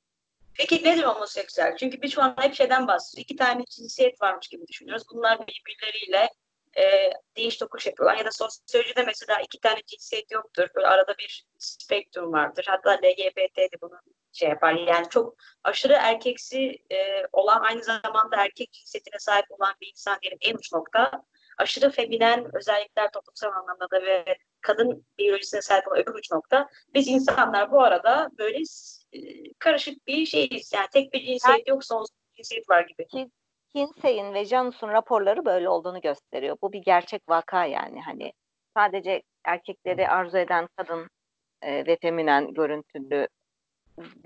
Peki nedir homoseksüel? Çünkü biz şu an hep şeyden bahsediyoruz. İki tane cinsiyet varmış gibi düşünüyoruz. Bunlar birbirleriyle e, değiş tokuş yapıyorlar. Ya da sosyolojide mesela iki tane cinsiyet yoktur. Böyle arada bir spektrum vardır. Hatta LGBT de bunu şey yapar. Yani çok aşırı erkeksi e, olan aynı zamanda erkek cinsiyetine sahip olan bir insan diyelim en uç nokta. Aşırı feminen özellikler toplumsal anlamda da ve kadın biyolojisine sahip olan öbür uç nokta. Biz insanlar bu arada böyle e, karışık bir şeyiz. Yani tek bir cinsiyet yok, sonsuz cinsiyet var gibi. Kinsey'in ve Janus'un raporları böyle olduğunu gösteriyor. Bu bir gerçek vaka yani. Hani sadece erkekleri arzu eden kadın e, ve feminen görüntülü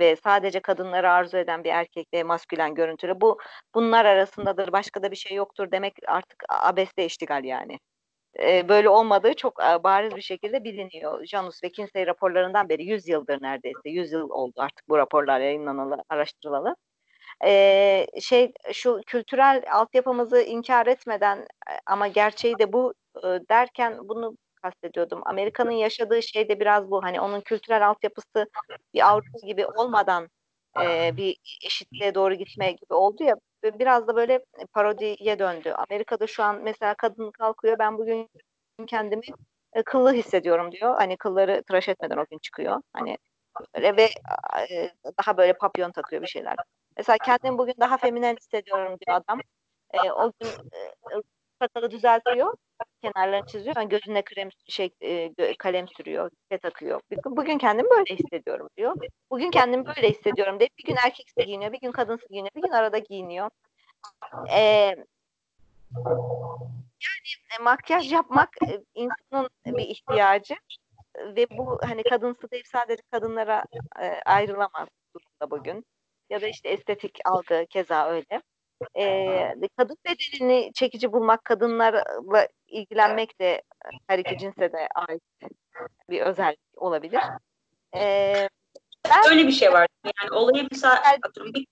ve sadece kadınları arzu eden bir erkek ve maskülen görüntülü. Bu bunlar arasındadır. Başka da bir şey yoktur demek artık abeste iştigal yani e, böyle olmadığı çok e, bariz bir şekilde biliniyor. Janus ve Kinsey raporlarından beri 100 yıldır neredeyse 100 yıl oldu artık bu raporlar yayınlanalı, araştırılalı. E, şey şu kültürel altyapımızı inkar etmeden ama gerçeği de bu e, derken bunu kastediyordum. Amerika'nın yaşadığı şey de biraz bu. Hani onun kültürel altyapısı bir Avrupa gibi olmadan e, bir eşitliğe doğru gitme gibi oldu ya biraz da böyle parodiye döndü. Amerika'da şu an mesela kadın kalkıyor ben bugün kendimi e, kıllı hissediyorum diyor. Hani kılları tıraş etmeden o gün çıkıyor. Hani böyle ve e, daha böyle papyon takıyor bir şeyler. Mesela kendimi bugün daha feminen hissediyorum diyor adam. E, o gün e, sakalı düzeltiyor. Kenarlarını çiziyor. Yani gözüne krem şey e, kalem sürüyor, küpe takıyor. Bugün kendimi böyle hissediyorum diyor. Bugün kendimi böyle hissediyorum deyip bir gün erkekse giyiniyor, bir gün kadınsı giyiniyor, bir gün arada giyiniyor. Ee, yani e, makyaj yapmak e, insanın bir ihtiyacı ve bu hani kadınsı değil sadece kadınlara e, ayrılamaz durumda bugün. Ya da işte estetik algı keza öyle. E, kadın bedenini çekici bulmak, kadınlarla ilgilenmek de her iki cinse de ait bir özellik olabilir. E, ben, Öyle bir şey var. Yani olayı mesela bir,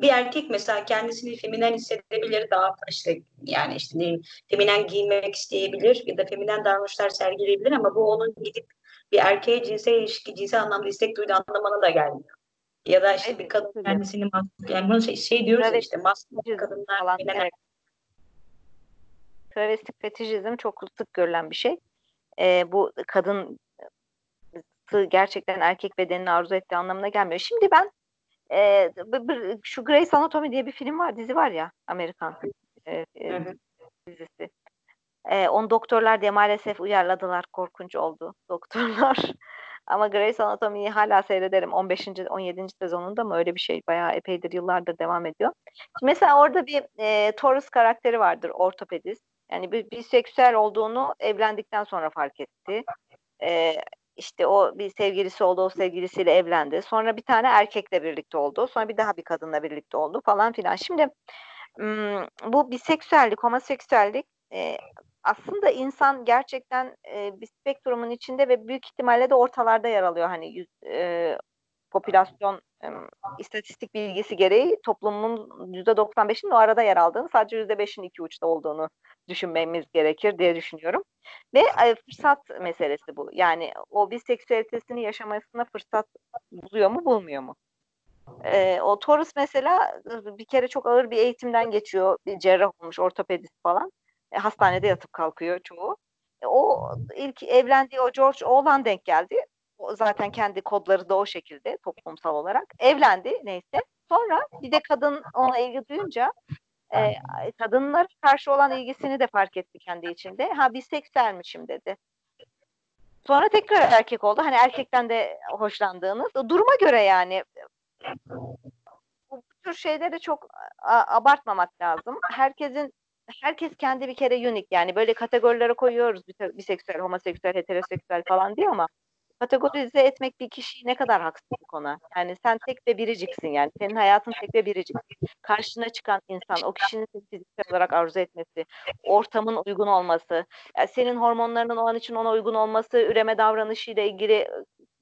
bir erkek mesela kendisini feminen hissedebilir daha işte yani işte neyim feminen giyinmek isteyebilir ya da feminen davranışlar sergileyebilir ama bu onun gidip bir erkeğe cinsel ilişki, cinsel anlamda istek duyduğu anlamına da gelmiyor. Ya da işte evet, bir kadın kendisini maskülen, yani bunu şey, şey diyoruz evet. işte maskülen kadınlar falan. Evet. Travestik fetişizm çok sık görülen bir şey. Ee, bu kadın gerçekten erkek bedenini arzu ettiği anlamına gelmiyor. Şimdi ben e, şu Grey's Anatomy diye bir film var, dizi var ya Amerikan e, e, dizisi. E, onu doktorlar diye maalesef uyarladılar. Korkunç oldu doktorlar. Ama Grey's Anatomy'yi hala seyrederim. 15. 17. sezonunda mı öyle bir şey. Bayağı epeydir yıllardır devam ediyor. Şimdi mesela orada bir e, Taurus karakteri vardır. Ortopedist. Yani bir, bir olduğunu evlendikten sonra fark etti. E, işte o bir sevgilisi oldu, o sevgilisiyle evlendi. Sonra bir tane erkekle birlikte oldu. Sonra bir daha bir kadınla birlikte oldu falan filan. Şimdi bu biseksüellik, homoseksüellik e, aslında insan gerçekten e, bir spektrumun içinde ve büyük ihtimalle de ortalarda yer alıyor. Hani yüz, e, popülasyon e, istatistik bilgisi gereği toplumun %95'inin o arada yer aldığını sadece %5'in iki uçta olduğunu düşünmemiz gerekir diye düşünüyorum. Ve e, fırsat meselesi bu. Yani o biseksüelitesini yaşamasına fırsat buluyor mu bulmuyor mu? E, o Taurus mesela bir kere çok ağır bir eğitimden geçiyor. Bir cerrah olmuş, ortopedist falan. E, hastanede yatıp kalkıyor çoğu. E, o ilk evlendiği o George oğlan denk geldi. O zaten kendi kodları da o şekilde toplumsal olarak. Evlendi neyse. Sonra bir de kadın ona ilgi duyunca e, kadınlara karşı olan ilgisini de fark etti kendi içinde. Ha biseksüelmişim dedi. Sonra tekrar erkek oldu. Hani erkekten de hoşlandığınız. Duruma göre yani bu tür şeyleri çok abartmamak lazım. Herkesin herkes kendi bir kere unik yani böyle kategorilere koyuyoruz biseksüel, homoseksüel, heteroseksüel falan diye ama kategorize etmek bir kişiyi ne kadar haksızlık ona. Yani sen tek ve biriciksin yani. Senin hayatın tek ve biricik. Karşına çıkan insan, o kişinin fiziksel olarak arzu etmesi, ortamın uygun olması, yani senin hormonlarının o an için ona uygun olması, üreme davranışıyla ilgili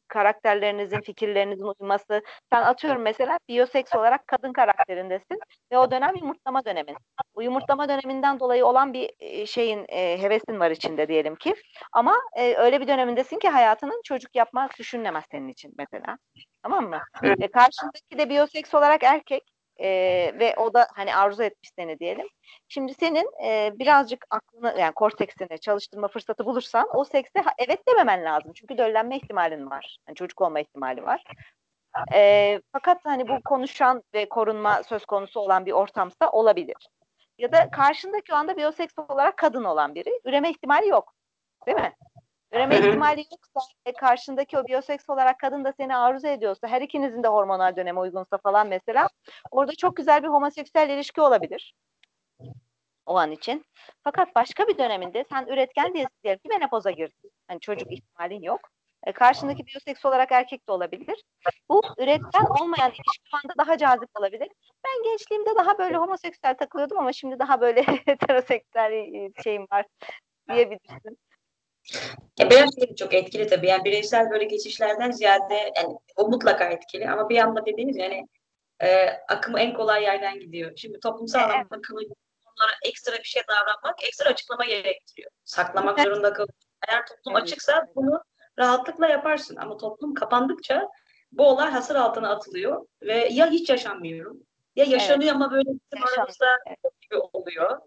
karakterlerinizin, fikirlerinizin uyması. Sen atıyorum mesela biyoseks olarak kadın karakterindesin ve o dönem yumurtlama dönemin. Bu yumurtlama döneminden dolayı olan bir şeyin e, hevesin var içinde diyelim ki. Ama e, öyle bir dönemindesin ki hayatının çocuk yapmak düşünülemez senin için mesela. Tamam mı? E, karşındaki de biyoseks olarak erkek e, ve o da hani arzu etmiş seni diyelim. Şimdi senin e, birazcık aklını yani korteksini çalıştırma fırsatı bulursan o sekse evet dememen lazım. Çünkü döllenme ihtimalin var. Yani çocuk olma ihtimali var. E, fakat hani bu konuşan ve korunma söz konusu olan bir ortamsa olabilir. Ya da karşındaki o anda biyoseks olarak kadın olan biri. Üreme ihtimali yok. Değil mi? Üreme ihtimali yoksa e, karşındaki o biyoseks olarak kadın da seni arzu ediyorsa her ikinizin de hormonal dönemi uygunsa falan mesela orada çok güzel bir homoseksüel ilişki olabilir. O an için. Fakat başka bir döneminde sen üretken değilsin diyelim ki menopoza girdin. Hani çocuk ihtimalin yok. E, karşındaki biyoseks olarak erkek de olabilir. Bu üretken olmayan ilişki anda daha cazip olabilir. Ben gençliğimde daha böyle homoseksüel takılıyordum ama şimdi daha böyle heteroseksüel e, şeyim var diyebilirsin. Ya beyaz şey çok etkili tabii. Yani bireysel böyle geçişlerden ziyade yani o mutlaka etkili ama bir yanda dediğiniz yani e, akımı en kolay yerden gidiyor. Şimdi toplumsal evet. akımı toplumlara ekstra bir şey davranmak ekstra açıklama gerektiriyor. Saklamak zorunda kalıyor. Eğer toplum Evet. açıksa bunu rahatlıkla yaparsın ama toplum kapandıkça bu olay hasır altına atılıyor ve ya hiç yaşanmıyorum ya yaşanıyor ama böyle bizim Yaşanmıyor, aramızda evet. gibi oluyor.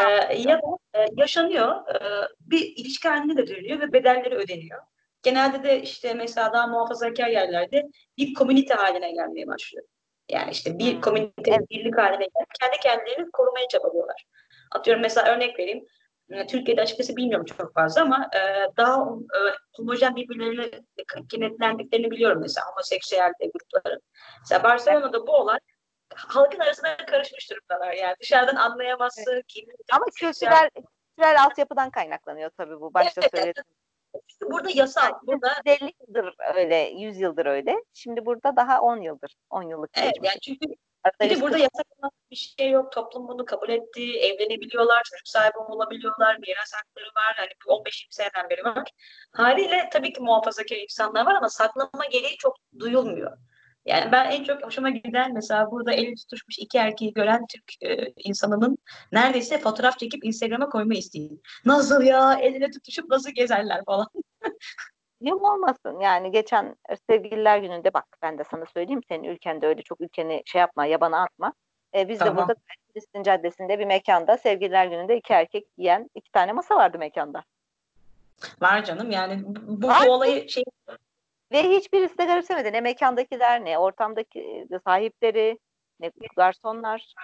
Ee, ya da e, yaşanıyor, e, bir ilişki haline de dönüyor ve bedelleri ödeniyor. Genelde de işte mesela daha muhafazakar yerlerde bir komünite haline gelmeye başlıyor. Yani işte bir Hmm. komünite, Evet. birlik haline gelip kendi kendilerini korumaya çabalıyorlar. Atıyorum mesela örnek vereyim. E, Türkiye'de açıkçası bilmiyorum çok fazla ama e, daha e, homojen birbirleriyle kenetlendiklerini biliyorum mesela homoseksüel de grupların. Mesela Barcelona'da bu olay halkın arasına karışmış durumdalar. Yani dışarıdan anlayamazsın kim Ama kültürel, kültürel altyapıdan kaynaklanıyor tabii bu. Başta Evet, söyledim. İşte burada yasal, burada 150 yıldır öyle, 100 yıldır öyle. Şimdi burada daha 10 yıldır, 10 yıllık evet geçmiş. yani çünkü Arada bir de burada yasaklanan bir şey yok. Toplum bunu kabul etti. Evlenebiliyorlar, çocuk sahibi olabiliyorlar, miras hakları var. Hani bu 15-20 seneden beri var. Haliyle tabii ki muhafazakar insanlar var ama saklama gereği çok duyulmuyor. Yani ben en çok hoşuma giden mesela burada eli tutuşmuş iki erkeği gören Türk e, insanının neredeyse fotoğraf çekip Instagram'a koyma isteği. Nasıl ya eline tutuşup nasıl gezerler falan. Yıl olmasın yani geçen sevgililer gününde bak ben de sana söyleyeyim senin ülkende öyle çok ülkeni şey yapma yabana atma. Ee, biz de Tamam. burada Filistin Caddesi'nde bir mekanda sevgililer gününde iki erkek yiyen iki tane masa vardı mekanda. Var canım yani bu, bu Var. olayı şey Ve hiçbirisi de garipsemedi. Ne mekandakiler ne ortamdaki sahipleri ne garsonlar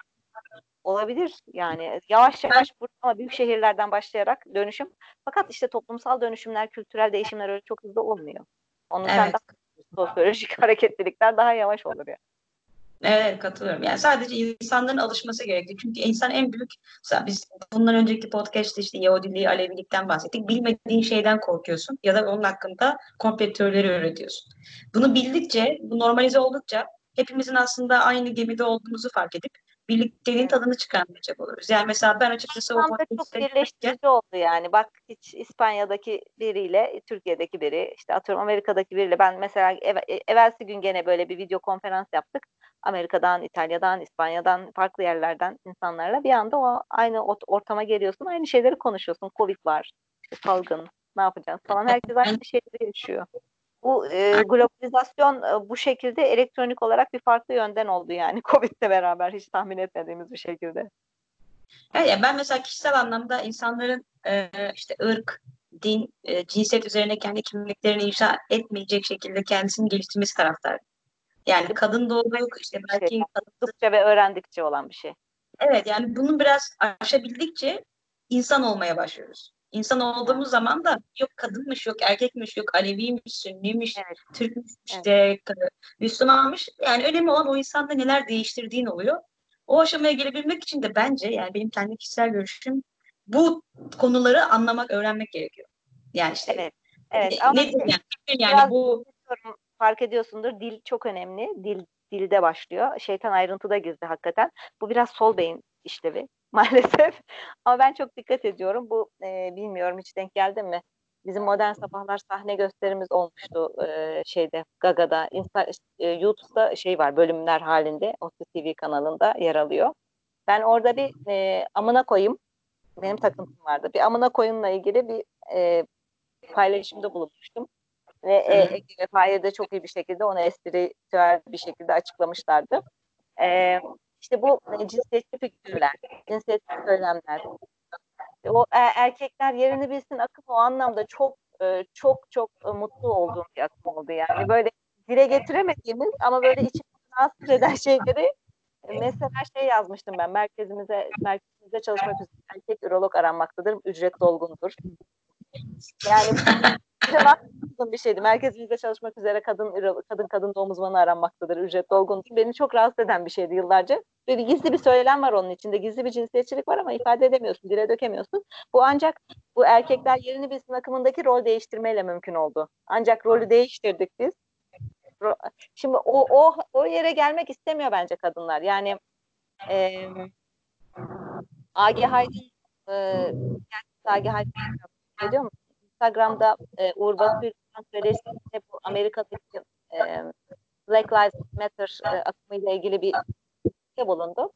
olabilir. Yani yavaş yavaş burada ama büyük şehirlerden başlayarak dönüşüm. Fakat işte toplumsal dönüşümler, kültürel değişimler öyle çok hızlı olmuyor. Onun Evet. daha sosyolojik hareketlilikler daha yavaş olur ya. Evet katılıyorum. Yani sadece insanların alışması gerekli. Çünkü insan en büyük, biz bundan önceki podcast'te işte Yahudiliği, Alevilikten bahsettik. Bilmediğin şeyden korkuyorsun ya da onun hakkında komple teorileri üretiyorsun. Bunu bildikçe, bu normalize oldukça hepimizin aslında aynı gemide olduğumuzu fark edip birlikteliğin tadını çıkarmaya çabalıyoruz. Yani mesela ben açıkçası o çok birleştirici oldu yani. Bak hiç İspanya'daki biriyle Türkiye'deki biri, işte atıyorum Amerika'daki biriyle ben mesela ev, evvelsi gün gene böyle bir video konferans yaptık. Amerika'dan, İtalya'dan, İspanya'dan, farklı yerlerden insanlarla bir anda o aynı ort- ortama geliyorsun, aynı şeyleri konuşuyorsun. Covid var, salgın, ne yapacağız falan. Herkes aynı şeyleri yaşıyor. Bu e, globalizasyon e, bu şekilde elektronik olarak bir farklı yönden oldu yani Covid'le beraber hiç tahmin etmediğimiz bir şekilde. Evet, yani ben mesela kişisel anlamda insanların e, işte ırk, din, e, cinsiyet üzerine kendi kimliklerini inşa etmeyecek şekilde kendisini geliştirmesi taraftarıyım. Yani kadın doğruluk işte belki Şey, kadın Duydukça ve öğrendikçe olan bir şey. Evet yani bunu biraz aşabildikçe insan olmaya başlıyoruz. İnsan olduğumuz zaman da yok kadınmış, yok erkekmiş, yok Aleviymiş, Sünniymiş, Evet. Türkmüş, işte Müslümanmış. Yani önemli olan o insanda neler değiştirdiğin oluyor. O aşamaya gelebilmek için de bence yani benim kendi kişisel görüşüm bu konuları anlamak, öğrenmek gerekiyor. Yani işte Evet. Evet ne- ama nedir yani? Yani biraz bu fark ediyorsundur dil çok önemli. Dil dilde başlıyor. Şeytan ayrıntıda gizli hakikaten. Bu biraz sol beyin işlevi maalesef. Ama ben çok dikkat ediyorum. Bu e, bilmiyorum hiç denk geldi mi? Bizim Modern Sabahlar sahne gösterimiz olmuştu e, şeyde Gaga'da. Insta, e, YouTube'da şey var bölümler halinde. OTT TV kanalında yer alıyor. Ben orada bir e, amına koyayım. Benim takıntım vardı. Bir amına koyunla ilgili bir e, paylaşımda bulunmuştum. Ve e. Ege ve Fahir de çok iyi bir şekilde onu espritüel bir şekilde açıklamışlardı. E, işte bu e, cinsiyetçi figürler, cinsiyetçi söylemler, o e, erkekler yerini bilsin akım o anlamda çok e, çok çok e, mutlu olduğum bir akım oldu yani. Böyle dile getiremediğimiz ama böyle içimizi rahatsız eden şeyleri e, mesela şey yazmıştım ben merkezimize merkezimizde çalışmak üzere erkek ürolog aranmaktadır ücret dolgundur. Yani rahatsız bir şeydi. Merkezimizde çalışmak üzere kadın kadın kadın doğum uzmanı aranmaktadır ücret dolgundur. Beni çok rahatsız eden bir şeydi yıllarca. Böyle gizli bir söylem var onun içinde. Gizli bir cinsiyetçilik var ama ifade edemiyorsun, dile dökemiyorsun. Bu ancak bu erkekler yerini bilsin akımındaki rol değiştirmeyle mümkün oldu. Ancak rolü değiştirdik biz. Şimdi o o o yere gelmek istemiyor bence kadınlar. Yani e, Agi Haydın e, Agi Haydın biliyor musun? Instagram'da e, Uğur Basır'ın söyleşisinde bu Amerika'daki e, Black Lives Matter e, akımıyla ilgili bir şey bulundu.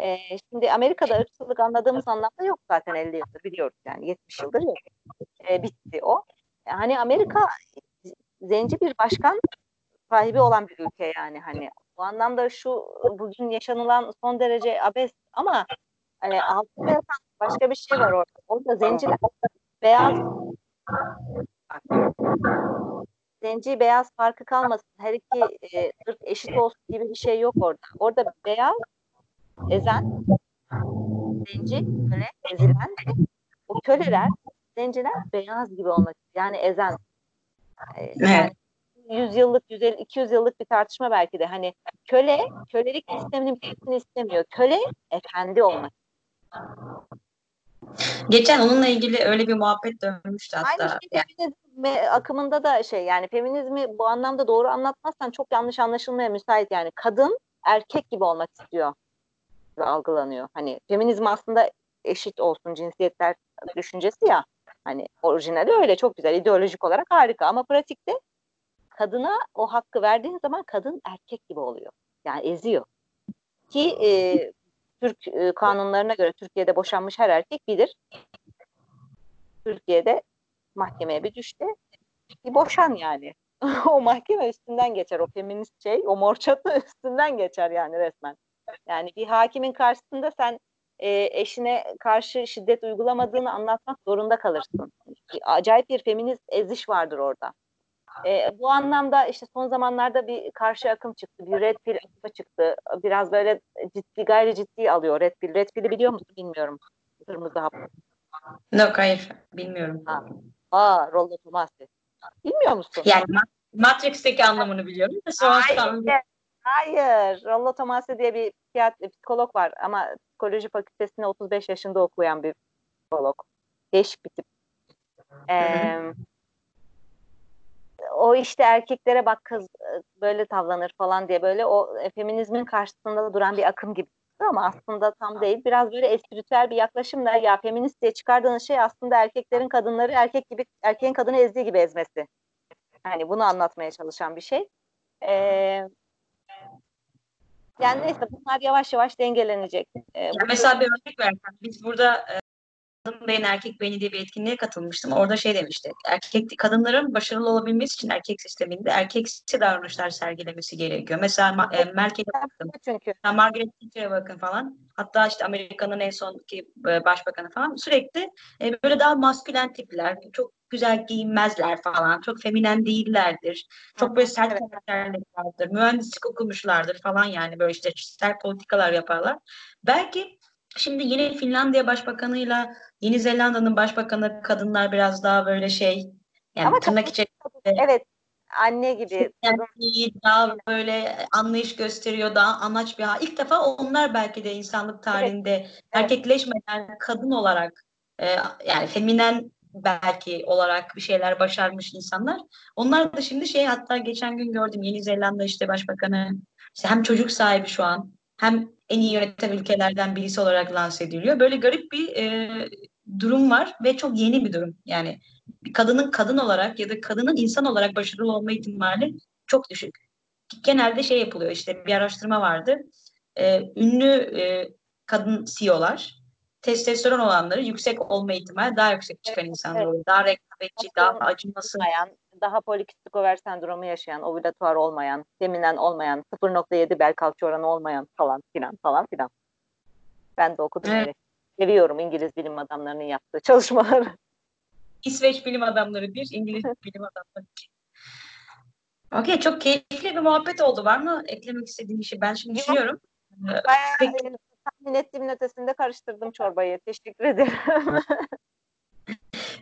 E, şimdi Amerika'da ırkçılık anladığımız anlamda yok zaten 50 yıldır biliyoruz yani 70 yıldır yok. E, bitti o. Hani Amerika zenci bir başkan sahibi olan bir ülke yani hani bu anlamda şu bugün yaşanılan son derece abes ama e, altında yatan başka bir şey var orada. Orada zenciler beyaz zenci beyaz farkı kalmasın. Her iki e, ırk eşit olsun gibi bir şey yok orada. Orada beyaz ezen zenci köle ezilen o köleler zenciler beyaz gibi olmak yani ezen e, yani 100 yıllık, 150, 200 yıllık bir tartışma belki de. Hani köle, kölelik sisteminin bitmesini istemiyor. Köle, efendi olmak. Geçen onunla ilgili öyle bir muhabbet dönmüştü hatta. Aynı şey feminizm akımında da şey yani feminizmi bu anlamda doğru anlatmazsan çok yanlış anlaşılmaya müsait yani. Kadın erkek gibi olmak istiyor algılanıyor. Hani feminizm aslında eşit olsun cinsiyetler düşüncesi ya. Hani orijinali öyle çok güzel ideolojik olarak harika ama pratikte kadına o hakkı verdiğin zaman kadın erkek gibi oluyor. Yani eziyor. Ki e, Türk e, kanunlarına göre Türkiye'de boşanmış her erkek bilir. Türkiye'de mahkemeye bir düştü. Bir boşan yani. o mahkeme üstünden geçer. O feminist şey, o mor çatı üstünden geçer yani resmen. Yani bir hakimin karşısında sen e, eşine karşı şiddet uygulamadığını anlatmak zorunda kalırsın. Acayip bir feminist eziş vardır orada. E, bu anlamda işte son zamanlarda bir karşı akım çıktı. Bir Red Pill akımı çıktı. Biraz böyle ciddi gayri ciddi alıyor Red Pill. Red Pill'i biliyor musun bilmiyorum. Kırmızı hap. Yok hayır bilmiyorum. Ha. Aa Rollo Tomasi. Bilmiyor musun? Yani Matrix'teki anlamını biliyorum. Hayır. Hayır. Rollo Tomasi diye bir psikolog var ama psikoloji fakültesinde 35 yaşında okuyan bir psikolog. Değişik bir tip. Ee, o işte erkeklere bak kız e, böyle tavlanır falan diye böyle o e, feminizmin karşısında duran bir akım gibi ama aslında tam değil. Biraz böyle espritüel bir yaklaşımla ya feminist diye çıkardığınız şey aslında erkeklerin kadınları erkek gibi erkeğin kadını ezdiği gibi ezmesi. Yani bunu anlatmaya çalışan bir şey. Ee, yani neyse bunlar yavaş yavaş dengelenecek. Ee, ya mesela bir örnek versem biz burada kadın beyni erkek beyni diye bir etkinliğe katılmıştım. Orada şey demişti. Erkek kadınların başarılı olabilmesi için erkek sisteminde erkeksi davranışlar sergilemesi gerekiyor. Mesela e, Merkel'e bakın. Çünkü. Margaret Thatcher'e bakın falan. Hatta işte Amerika'nın en sonki e, başbakanı falan sürekli e, böyle daha maskülen tipler, çok güzel giyinmezler falan, çok feminen değillerdir. Çok böyle sert karakterlerdir, mühendislik okumuşlardır falan yani böyle işte sert politikalar yaparlar. Belki Şimdi yeni Finlandiya Başbakanı'yla Yeni Zelanda'nın başbakanı kadınlar biraz daha böyle şey yani Ama tırnak içerisinde evet anne gibi yani daha böyle anlayış gösteriyor daha anaç bir hal. İlk defa onlar belki de insanlık tarihinde evet. erkekleşmeden kadın olarak e, yani feminen belki olarak bir şeyler başarmış insanlar. Onlar da şimdi şey hatta geçen gün gördüm Yeni Zelanda işte başbakanı işte hem çocuk sahibi şu an hem en iyi yöneten ülkelerden birisi olarak lanse ediliyor. Böyle garip bir e, durum var ve çok yeni bir durum. Yani bir kadının kadın olarak ya da kadının insan olarak başarılı olma ihtimali çok düşük. Genelde şey yapılıyor işte bir araştırma vardı. E, ünlü e, kadın CEO'lar testosteron olanları yüksek olma ihtimali daha yüksek çıkan insanlar oluyor. Daha rekabetçi, daha acımasız daha polikistik over sendromu yaşayan, ovülatuar olmayan, feminen olmayan, 0.7 bel kalça oranı olmayan falan filan falan filan. Ben de okudum. Evet. Seviyorum İngiliz bilim adamlarının yaptığı çalışmaları. İsveç bilim adamları bir, İngiliz bilim adamları iki. Okey, çok keyifli bir muhabbet oldu. Var mı eklemek istediğin bir şey? Ben şimdi düşünüyorum. Bayağı tahmin ettiğimin ötesinde karıştırdım çorbayı. Teşekkür ederim.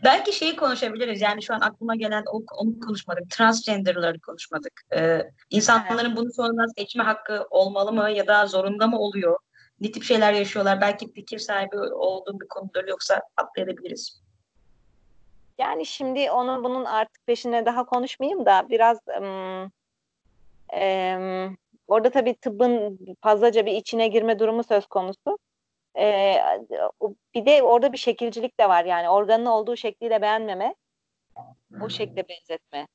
Belki şeyi konuşabiliriz. Yani şu an aklıma gelen o, onu konuşmadık. Transgender'ları konuşmadık. Ee, insanların bunu sonradan seçme hakkı olmalı mı ya da zorunda mı oluyor? Ne tip şeyler yaşıyorlar? Belki fikir sahibi olduğum bir konudur yoksa atlayabiliriz. Yani şimdi onun bunun artık peşine daha konuşmayayım da biraz ım, ım, orada tabii tıbbın fazlaca bir içine girme durumu söz konusu. Ee, bir de orada bir şekilcilik de var yani organın olduğu şekliyle beğenmeme, o şekle benzetme.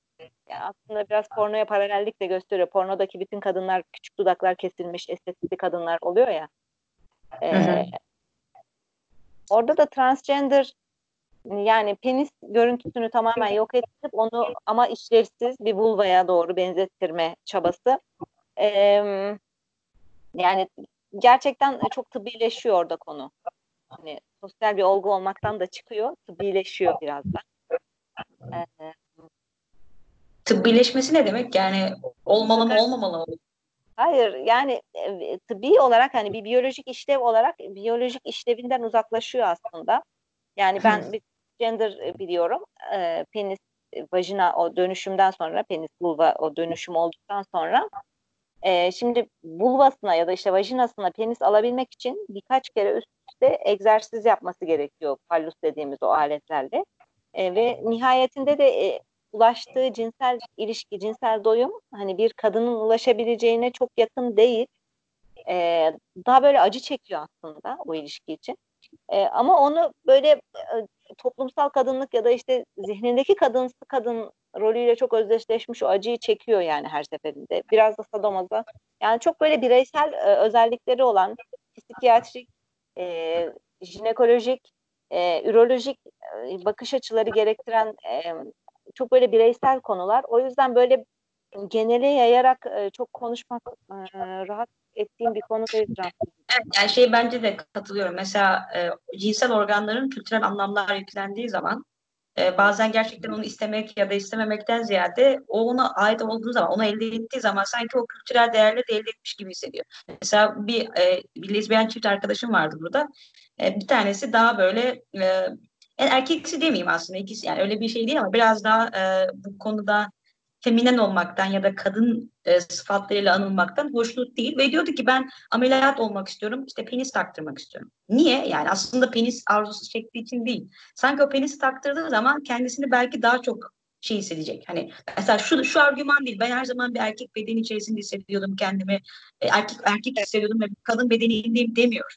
Yani aslında biraz pornoya paralellik de gösteriyor. Pornodaki bütün kadınlar küçük dudaklar kesilmiş estetikli kadınlar oluyor ya. E. Orada da transgender yani penis görüntüsünü tamamen yok edip onu ama işlevsiz bir vulvaya doğru benzettirme çabası. Ee, yani gerçekten çok tıbbileşiyor orada konu. Hani sosyal bir olgu olmaktan da çıkıyor, tıbbileşiyor biraz da. Ee, Tıbbileşmesi ne demek? Yani olmalı mı olmamalı mı? Hayır yani e, tıbbi olarak hani bir biyolojik işlev olarak biyolojik işlevinden uzaklaşıyor aslında. Yani ben bir gender e, biliyorum. E, penis, e, vajina o dönüşümden sonra penis, vulva o dönüşüm olduktan sonra e, şimdi vulvasına ya da işte vajinasına penis alabilmek için birkaç kere üst üste egzersiz yapması gerekiyor. Pallus dediğimiz o aletlerle. E, ve nihayetinde de e, ulaştığı cinsel ilişki, cinsel doyum hani bir kadının ulaşabileceğine çok yakın değil. E, daha böyle acı çekiyor aslında o ilişki için. E, ama onu böyle toplumsal kadınlık ya da işte zihnindeki kadınsı kadın rolüyle çok özdeşleşmiş o acıyı çekiyor yani her seferinde. Biraz da sadomaza. Yani çok böyle bireysel e, özellikleri olan psikiyatrik, e, jinekolojik, e, ürolojik e, bakış açıları gerektiren e, çok böyle bireysel konular. O yüzden böyle genele yayarak e, çok konuşmak e, rahat ettiğim bir konu değil Evet, yani şey bence de katılıyorum. Mesela e, cinsel organların kültürel anlamlar yüklendiği zaman e, bazen gerçekten onu istemek ya da istememekten ziyade o ona ait olduğu zaman, onu elde ettiği zaman sanki o kültürel değerleri de elde etmiş gibi hissediyor. Mesela bir, e, bir lezbiyen çift arkadaşım vardı burada. E, bir tanesi daha böyle e, erkeksi demeyeyim aslında ikisi yani öyle bir şey değil ama biraz daha e, bu konuda feminen olmaktan ya da kadın e, sıfatlarıyla anılmaktan hoşnut değil ve diyordu ki ben ameliyat olmak istiyorum işte penis taktırmak istiyorum. Niye? Yani aslında penis arzusu çektiği için değil. Sanki o penis taktırdığı zaman kendisini belki daha çok şey hissedecek. Hani mesela şu şu argüman değil. Ben her zaman bir erkek bedeni içerisinde hissediyordum kendimi. E, erkek erkek hissediyordum ve kadın bedenindeyim demiyor.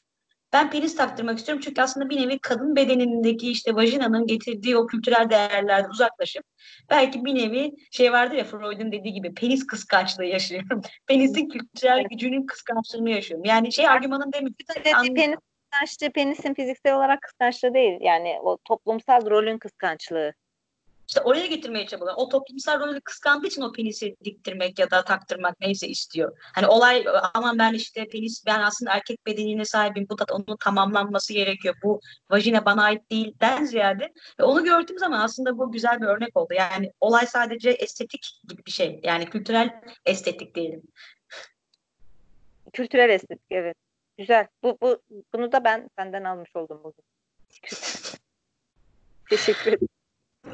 Ben penis taktırmak istiyorum çünkü aslında bir nevi kadın bedenindeki işte vajinanın getirdiği o kültürel değerlerden uzaklaşıp belki bir nevi şey vardır ya Freud'un dediği gibi penis kıskançlığı yaşıyorum. Penisin kültürel gücünün kıskançlığını yaşıyorum. Yani şey argümanın ki penis kıskançlığı penisin fiziksel olarak kıskançlığı değil. Yani o toplumsal rolün kıskançlığı. İşte oraya getirmeye çabalıyor. O toplumsal rolü kıskandığı için o penisi diktirmek ya da taktırmak neyse istiyor. Hani olay aman ben işte penis ben aslında erkek bedenine sahibim. Bu da onun tamamlanması gerekiyor. Bu vajina bana ait değil den ziyade. Ve onu gördüğüm zaman aslında bu güzel bir örnek oldu. Yani olay sadece estetik gibi bir şey. Yani kültürel estetik diyelim. Kültürel estetik evet. Güzel. Bu, bu bunu da ben senden almış oldum bugün. Teşekkür ederim.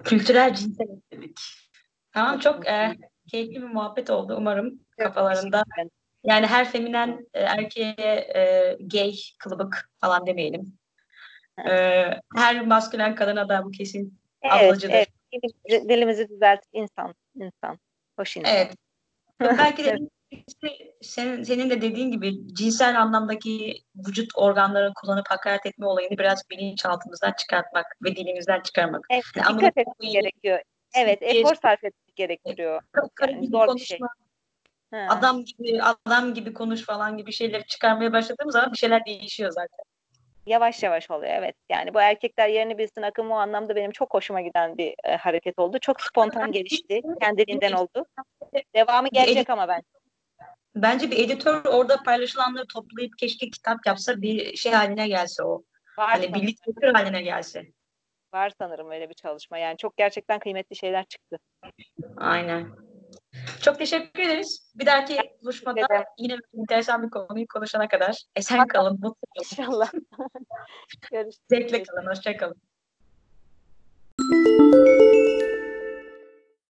Kültürel cinsel estetik. Tamam çok e, keyifli bir muhabbet oldu umarım kafalarında. Yani her feminen e, erkeğe e, gay, kılıbık falan demeyelim. E, her maskülen kadına da bu kesin evet, ablacıdır. Evet. Dilimizi düzelt insan, insan. Hoş insan. Evet. Belki de senin, senin de dediğin gibi cinsel anlamdaki vücut organlarını kullanıp hakaret etme olayını biraz bilinçaltımızdan çıkartmak ve dilimizden çıkarmak. Evet, yani dikkat etmek gerekiyor. Evet, efor sarf etmek gerektiriyor. Yani zor bir şey. Adam gibi adam gibi konuş falan gibi şeyleri çıkarmaya başladığımız zaman bir şeyler değişiyor zaten. Yavaş yavaş oluyor evet. Yani bu erkekler yerini bilsin akımı o anlamda benim çok hoşuma giden bir e, hareket oldu. Çok spontan gelişti. Kendiliğinden oldu. Devamı gelecek ama ben. Bence bir editör orada paylaşılanları toplayıp keşke kitap yapsa bir şey haline gelse o. Var hani bir literatür haline gelse. Var sanırım öyle bir çalışma. Yani çok gerçekten kıymetli şeyler çıktı. Aynen. Çok teşekkür ederiz. Bir dahaki buluşmada yine enteresan bir konuyu konuşana kadar esen kalın, mutlu kalın. İnşallah. Görüşürüz. Zevkle kalın, hoşça kalın.